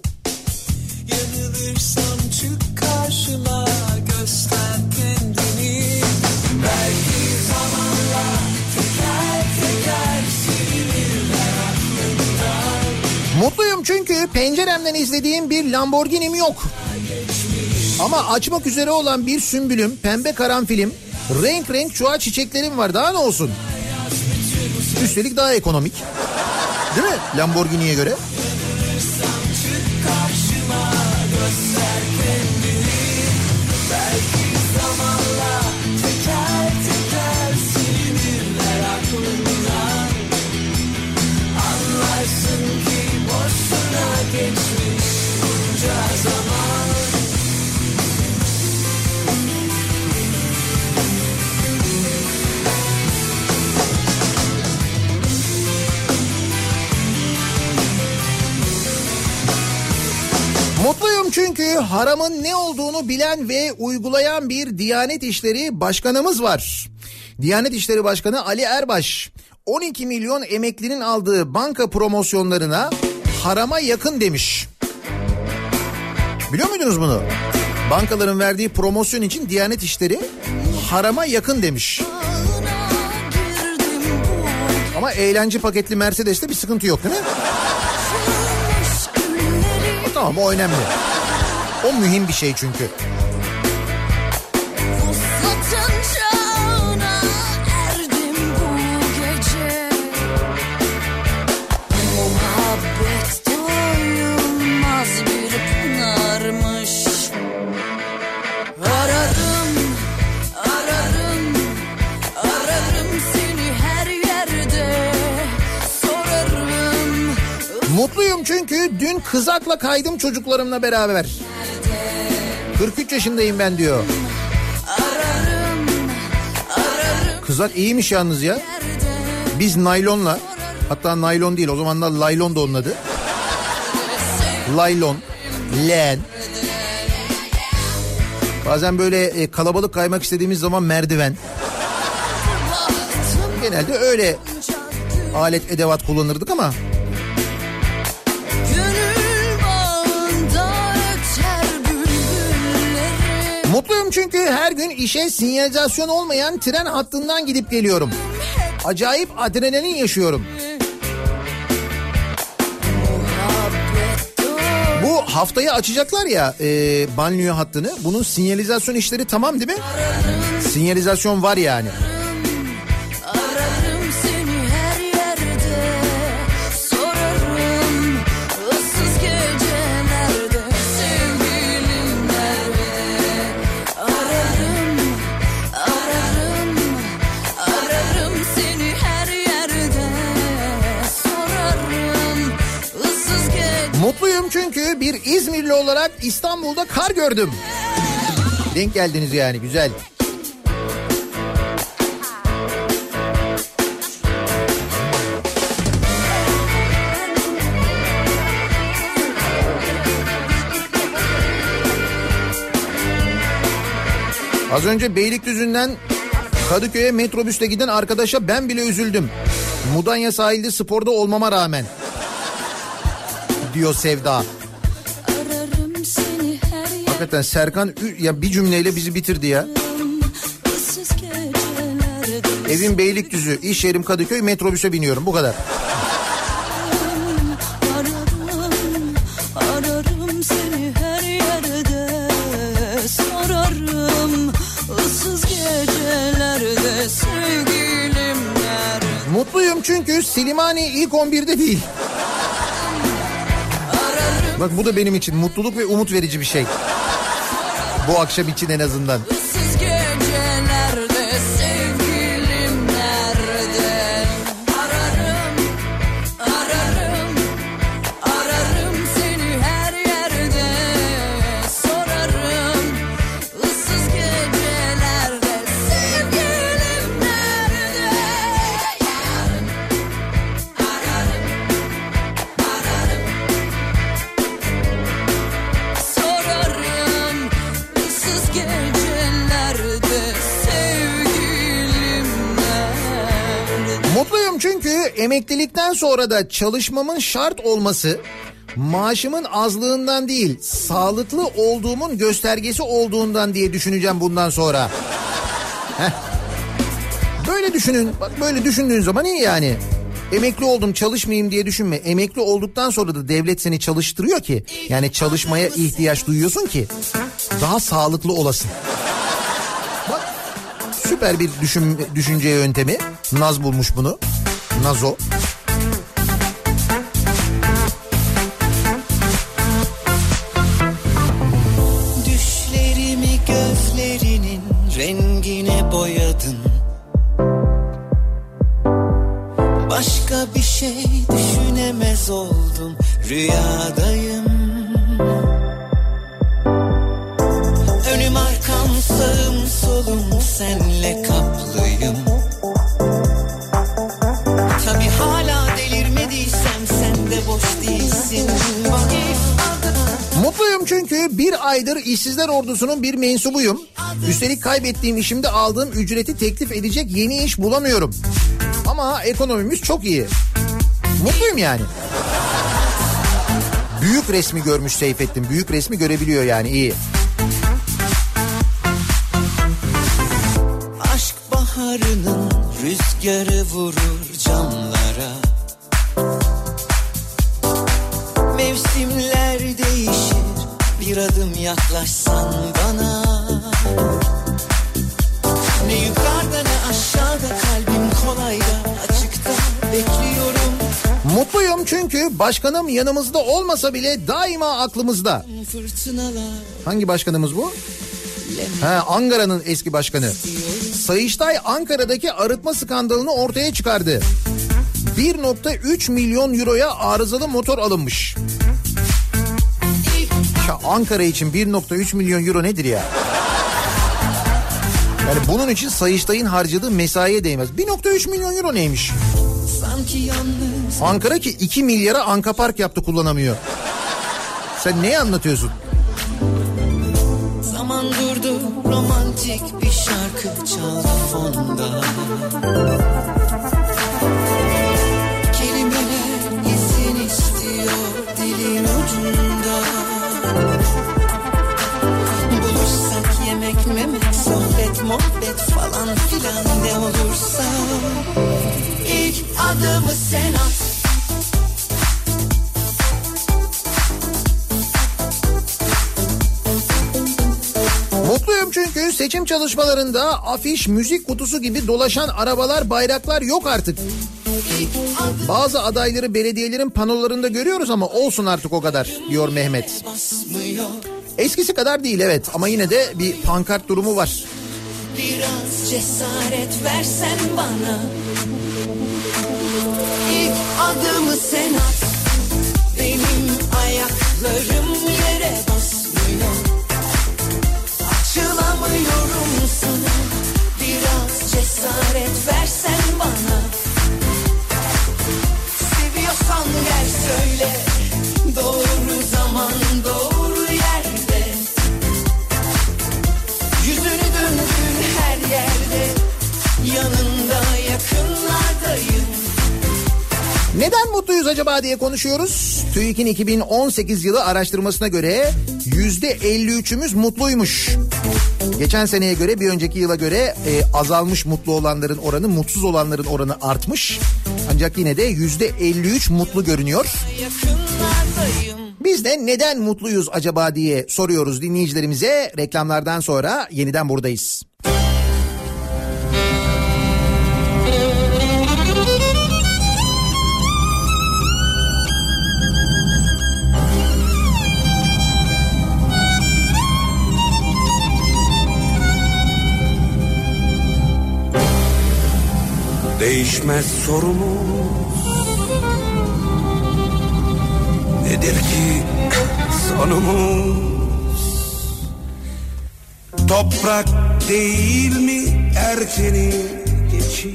Mutluyum çünkü penceremden izlediğim bir Lamborghini'm yok. Ama açmak üzere olan bir sümbülüm, pembe karanfilim, renk renk çuha çiçeklerim var daha ne olsun. Üstelik daha ekonomik. Değil mi? Lamborghini'ye göre. Çünkü haramın ne olduğunu bilen ve uygulayan bir Diyanet İşleri Başkanımız var. Diyanet İşleri Başkanı Ali Erbaş 12 milyon emeklinin aldığı banka promosyonlarına harama yakın demiş. Biliyor muydunuz bunu? Bankaların verdiği promosyon için Diyanet İşleri harama yakın demiş. Ama eğlence paketli Mercedes'te bir sıkıntı yok değil mi? Tamam o önemli. O mühim bir şey çünkü. Mutluyum çünkü dün kızakla kaydım çocuklarımla beraber. 43 yaşındayım ben diyor. Kızak iyiymiş yalnız ya. Biz naylonla hatta naylon değil o zamanlar laylon da onun adı. Laylon, len. Bazen böyle e, kalabalık kaymak istediğimiz zaman merdiven. Genelde öyle alet edevat kullanırdık ama Mutluyum çünkü her gün işe sinyalizasyon olmayan tren hattından gidip geliyorum. Acayip adrenalin yaşıyorum. Bu haftayı açacaklar ya e, banliyö hattını. Bunun sinyalizasyon işleri tamam değil mi? Sinyalizasyon var yani. Çünkü bir İzmirli olarak İstanbul'da kar gördüm. Denk geldiniz yani güzel. Az önce Beylikdüzü'nden Kadıköy'e metrobüste giden arkadaşa ben bile üzüldüm. Mudanya sahilde sporda olmama rağmen. Diyor Sevda. Hakikaten Serkan ya bir cümleyle bizi bitirdi ya. Evim Beylikdüzü, iş yerim Kadıköy, metrobüse biniyorum bu kadar. Mutluyum çünkü Silimani ilk 11'de değil. Bak bu da benim için mutluluk ve umut verici bir şey. Bu akşam için en azından. Emeklilikten sonra da çalışmamın şart olması maaşımın azlığından değil sağlıklı olduğumun göstergesi olduğundan diye düşüneceğim bundan sonra. Böyle düşünün. Bak böyle düşündüğün zaman iyi yani. Emekli oldum çalışmayayım diye düşünme. Emekli olduktan sonra da devlet seni çalıştırıyor ki. Yani çalışmaya ihtiyaç duyuyorsun ki daha sağlıklı olasın. Bak süper bir düşün, düşünce yöntemi. Naz bulmuş bunu. Nazo. Düşlerimi gözlerinin rengine boyadın. Başka bir şey düşünemez oldum. Rüyadayım Mutluyum çünkü bir aydır işsizler ordusunun bir mensubuyum. Üstelik kaybettiğim işimde aldığım ücreti teklif edecek yeni iş bulamıyorum. Ama ekonomimiz çok iyi. Mutluyum yani. Büyük resmi görmüş Seyfettin. Büyük resmi görebiliyor yani iyi. Aşk baharının rüzgarı vurur camlara Mevsimler değişir bir adım yaklaşsan bana Ne yukarıda ne aşağıda kalbim kolayda açıkta bekliyorum Mutluyum çünkü başkanım yanımızda olmasa bile daima aklımızda. Hangi başkanımız bu? Ha, Ankara'nın eski başkanı. Sayıştay Ankara'daki arıtma skandalını ortaya çıkardı. 1.3 milyon euroya arızalı motor alınmış. Ankara için 1.3 milyon euro nedir ya? Yani bunun için Sayıştay'ın harcadığı mesaiye değmez. 1.3 milyon euro neymiş? Ankara ki 2 milyara Anka Park yaptı kullanamıyor. Sen neyi anlatıyorsun? Zaman durdu romantik bir şarkı çaldı fonda Kelimeler izin istiyor dilin ucunda muhabbet falan filan ne olursa İlk adımı sen at Mutluyum çünkü seçim çalışmalarında afiş, müzik kutusu gibi dolaşan arabalar, bayraklar yok artık. Bazı adayları belediyelerin panolarında görüyoruz ama olsun artık o kadar diyor Mehmet. Eskisi kadar değil evet ama yine de bir pankart durumu var. Biraz cesaret versen bana. İlk adımı sen at Benim ayaklarım Neden mutluyuz acaba diye konuşuyoruz. TÜİK'in 2018 yılı araştırmasına göre %53'ümüz mutluymuş. Geçen seneye göre bir önceki yıla göre e, azalmış mutlu olanların oranı, mutsuz olanların oranı artmış. Ancak yine de %53 mutlu görünüyor. Biz de neden mutluyuz acaba diye soruyoruz dinleyicilerimize. Reklamlardan sonra yeniden buradayız. Değişmez sorumuz. Nedir ki sonumuz? Toprak değil mi erkeni geçi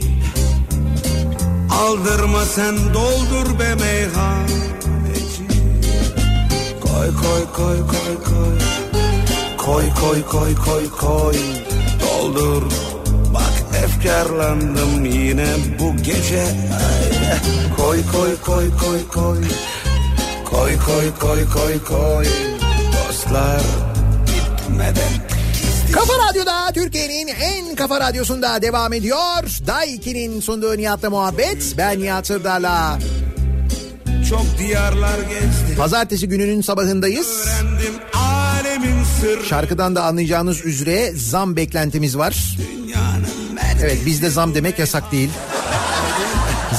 Aldırma sen doldur be meyhaneci. Koy koy koy koy koy. Koy koy koy koy koy. Doldur efkarlandım yine bu gece Ay, Koy koy koy koy koy Koy koy koy koy koy Dostlar bitmeden Kafa Radyo'da Türkiye'nin en kafa radyosunda devam ediyor. Day 2'nin sunduğu Nihat'la muhabbet. Ben Nihat Sırdar'la. Çok diyarlar gezdim Pazartesi gününün sabahındayız. Öğrendim alemin sırrı Şarkıdan da anlayacağınız üzere zam beklentimiz var. Dünyanın Evet bizde zam demek yasak değil.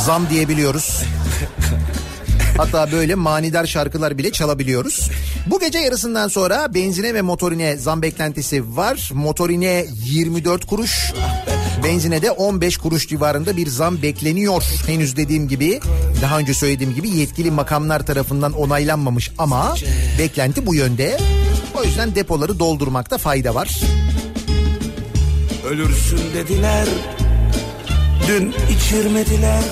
Zam diyebiliyoruz. Hatta böyle manidar şarkılar bile çalabiliyoruz. Bu gece yarısından sonra benzine ve motorine zam beklentisi var. Motorine 24 kuruş, benzine de 15 kuruş civarında bir zam bekleniyor. Henüz dediğim gibi, daha önce söylediğim gibi yetkili makamlar tarafından onaylanmamış ama beklenti bu yönde. O yüzden depoları doldurmakta fayda var. Ölürsün dediler Dün içirmediler.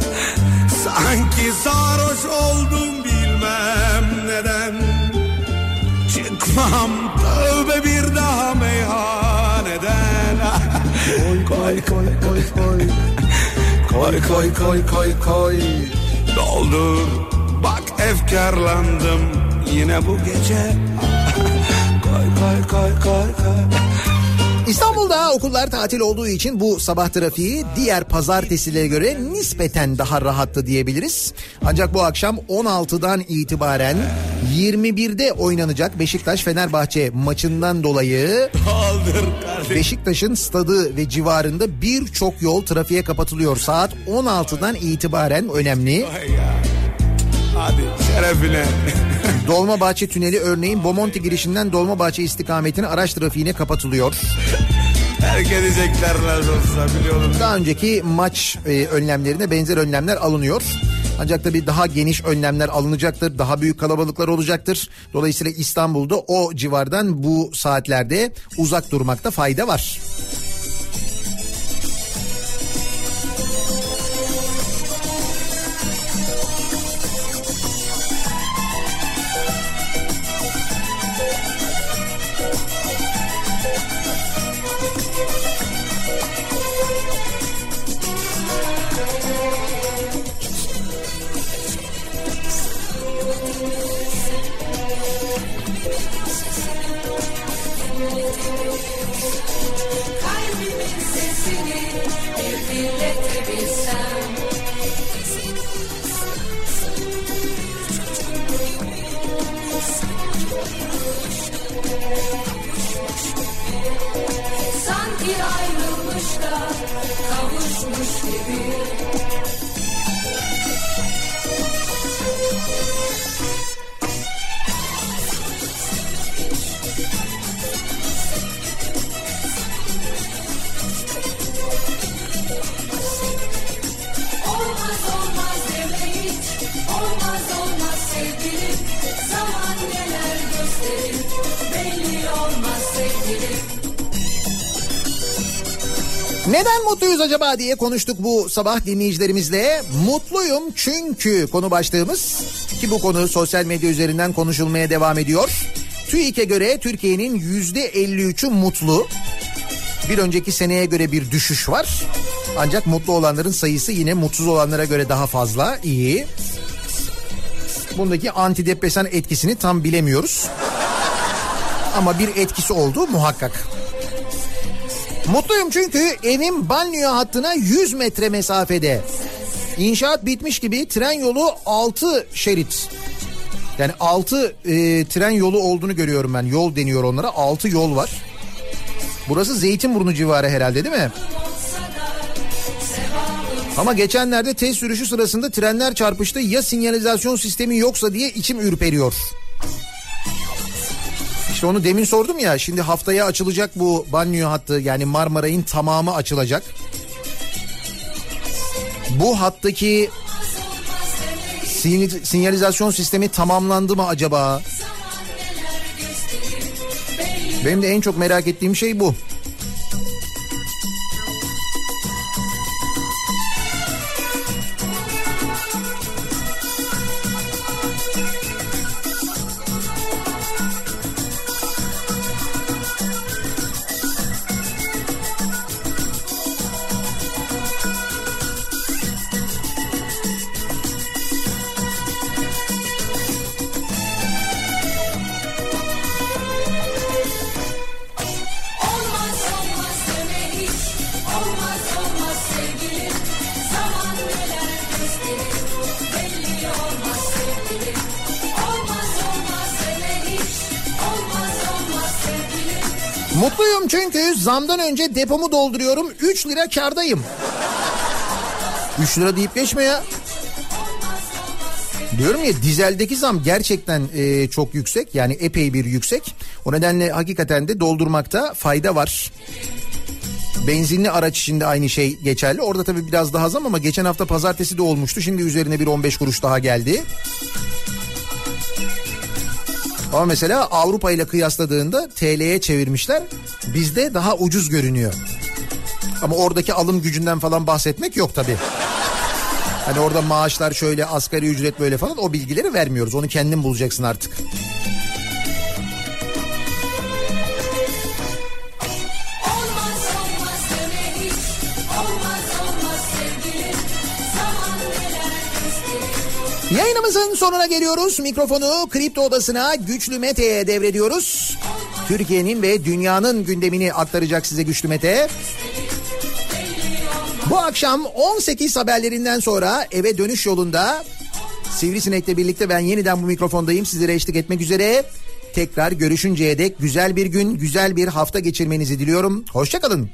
Sanki sarhoş oldum bilmem neden. Çıkmam tövbe bir daha meyhaneden Koy koy koy koy koy. Koy koy koy koy koy. Doldur bak efkarlandım yine bu gece. Koy koy koy koy koy İstanbul'da okullar tatil olduğu için bu sabah trafiği diğer pazartesilere göre nispeten daha rahattı diyebiliriz. Ancak bu akşam 16'dan itibaren 21'de oynanacak Beşiktaş Fenerbahçe maçından dolayı Beşiktaş'ın stadı ve civarında birçok yol trafiğe kapatılıyor. Saat 16'dan itibaren önemli. Hadi şerefine. Dolmabahçe Tüneli örneğin Bomonti girişinden Dolmabahçe istikametine araç trafiğine kapatılıyor. Terk edecekler nasıl olsa biliyorum. Daha önceki maç e, önlemlerine benzer önlemler alınıyor. Ancak tabii daha geniş önlemler alınacaktır. Daha büyük kalabalıklar olacaktır. Dolayısıyla İstanbul'da o civardan bu saatlerde uzak durmakta fayda var. Acaba diye konuştuk bu sabah dinleyicilerimizle. Mutluyum çünkü konu başlığımız ki bu konu sosyal medya üzerinden konuşulmaya devam ediyor. TÜİK'e göre Türkiye'nin yüzde 53'ü mutlu. Bir önceki seneye göre bir düşüş var. Ancak mutlu olanların sayısı yine mutsuz olanlara göre daha fazla. İyi. Bundaki antidepresan etkisini tam bilemiyoruz. Ama bir etkisi oldu muhakkak. Mutluyum çünkü evim banyo hattına 100 metre mesafede. İnşaat bitmiş gibi tren yolu 6 şerit. Yani 6 e, tren yolu olduğunu görüyorum ben. Yol deniyor onlara. 6 yol var. Burası Zeytinburnu civarı herhalde değil mi? Ama geçenlerde test sürüşü sırasında trenler çarpıştı. Ya sinyalizasyon sistemi yoksa diye içim ürperiyor. İşte onu demin sordum ya. Şimdi haftaya açılacak bu banyo hattı yani Marmaray'ın tamamı açılacak. Bu hattaki sin- sinyalizasyon sistemi tamamlandı mı acaba? Benim de en çok merak ettiğim şey bu. Zamdan önce depomu dolduruyorum 3 lira kardayım. 3 lira deyip geçme ya. Diyorum ya dizeldeki zam gerçekten e, çok yüksek yani epey bir yüksek. O nedenle hakikaten de doldurmakta fayda var. Benzinli araç için de aynı şey geçerli. Orada tabii biraz daha zam ama geçen hafta pazartesi de olmuştu. Şimdi üzerine bir 15 kuruş daha geldi. Ama mesela Avrupa ile kıyasladığında TL'ye çevirmişler. Bizde daha ucuz görünüyor. Ama oradaki alım gücünden falan bahsetmek yok tabii. Hani orada maaşlar şöyle asgari ücret böyle falan o bilgileri vermiyoruz. Onu kendin bulacaksın artık. Yayınımızın sonuna geliyoruz. Mikrofonu Kripto Odası'na Güçlü Mete'ye devrediyoruz. Türkiye'nin ve dünyanın gündemini aktaracak size Güçlü Mete. Bu akşam 18 haberlerinden sonra eve dönüş yolunda Sivrisinek'le birlikte ben yeniden bu mikrofondayım. Sizlere eşlik etmek üzere. Tekrar görüşünceye dek güzel bir gün, güzel bir hafta geçirmenizi diliyorum. Hoşçakalın.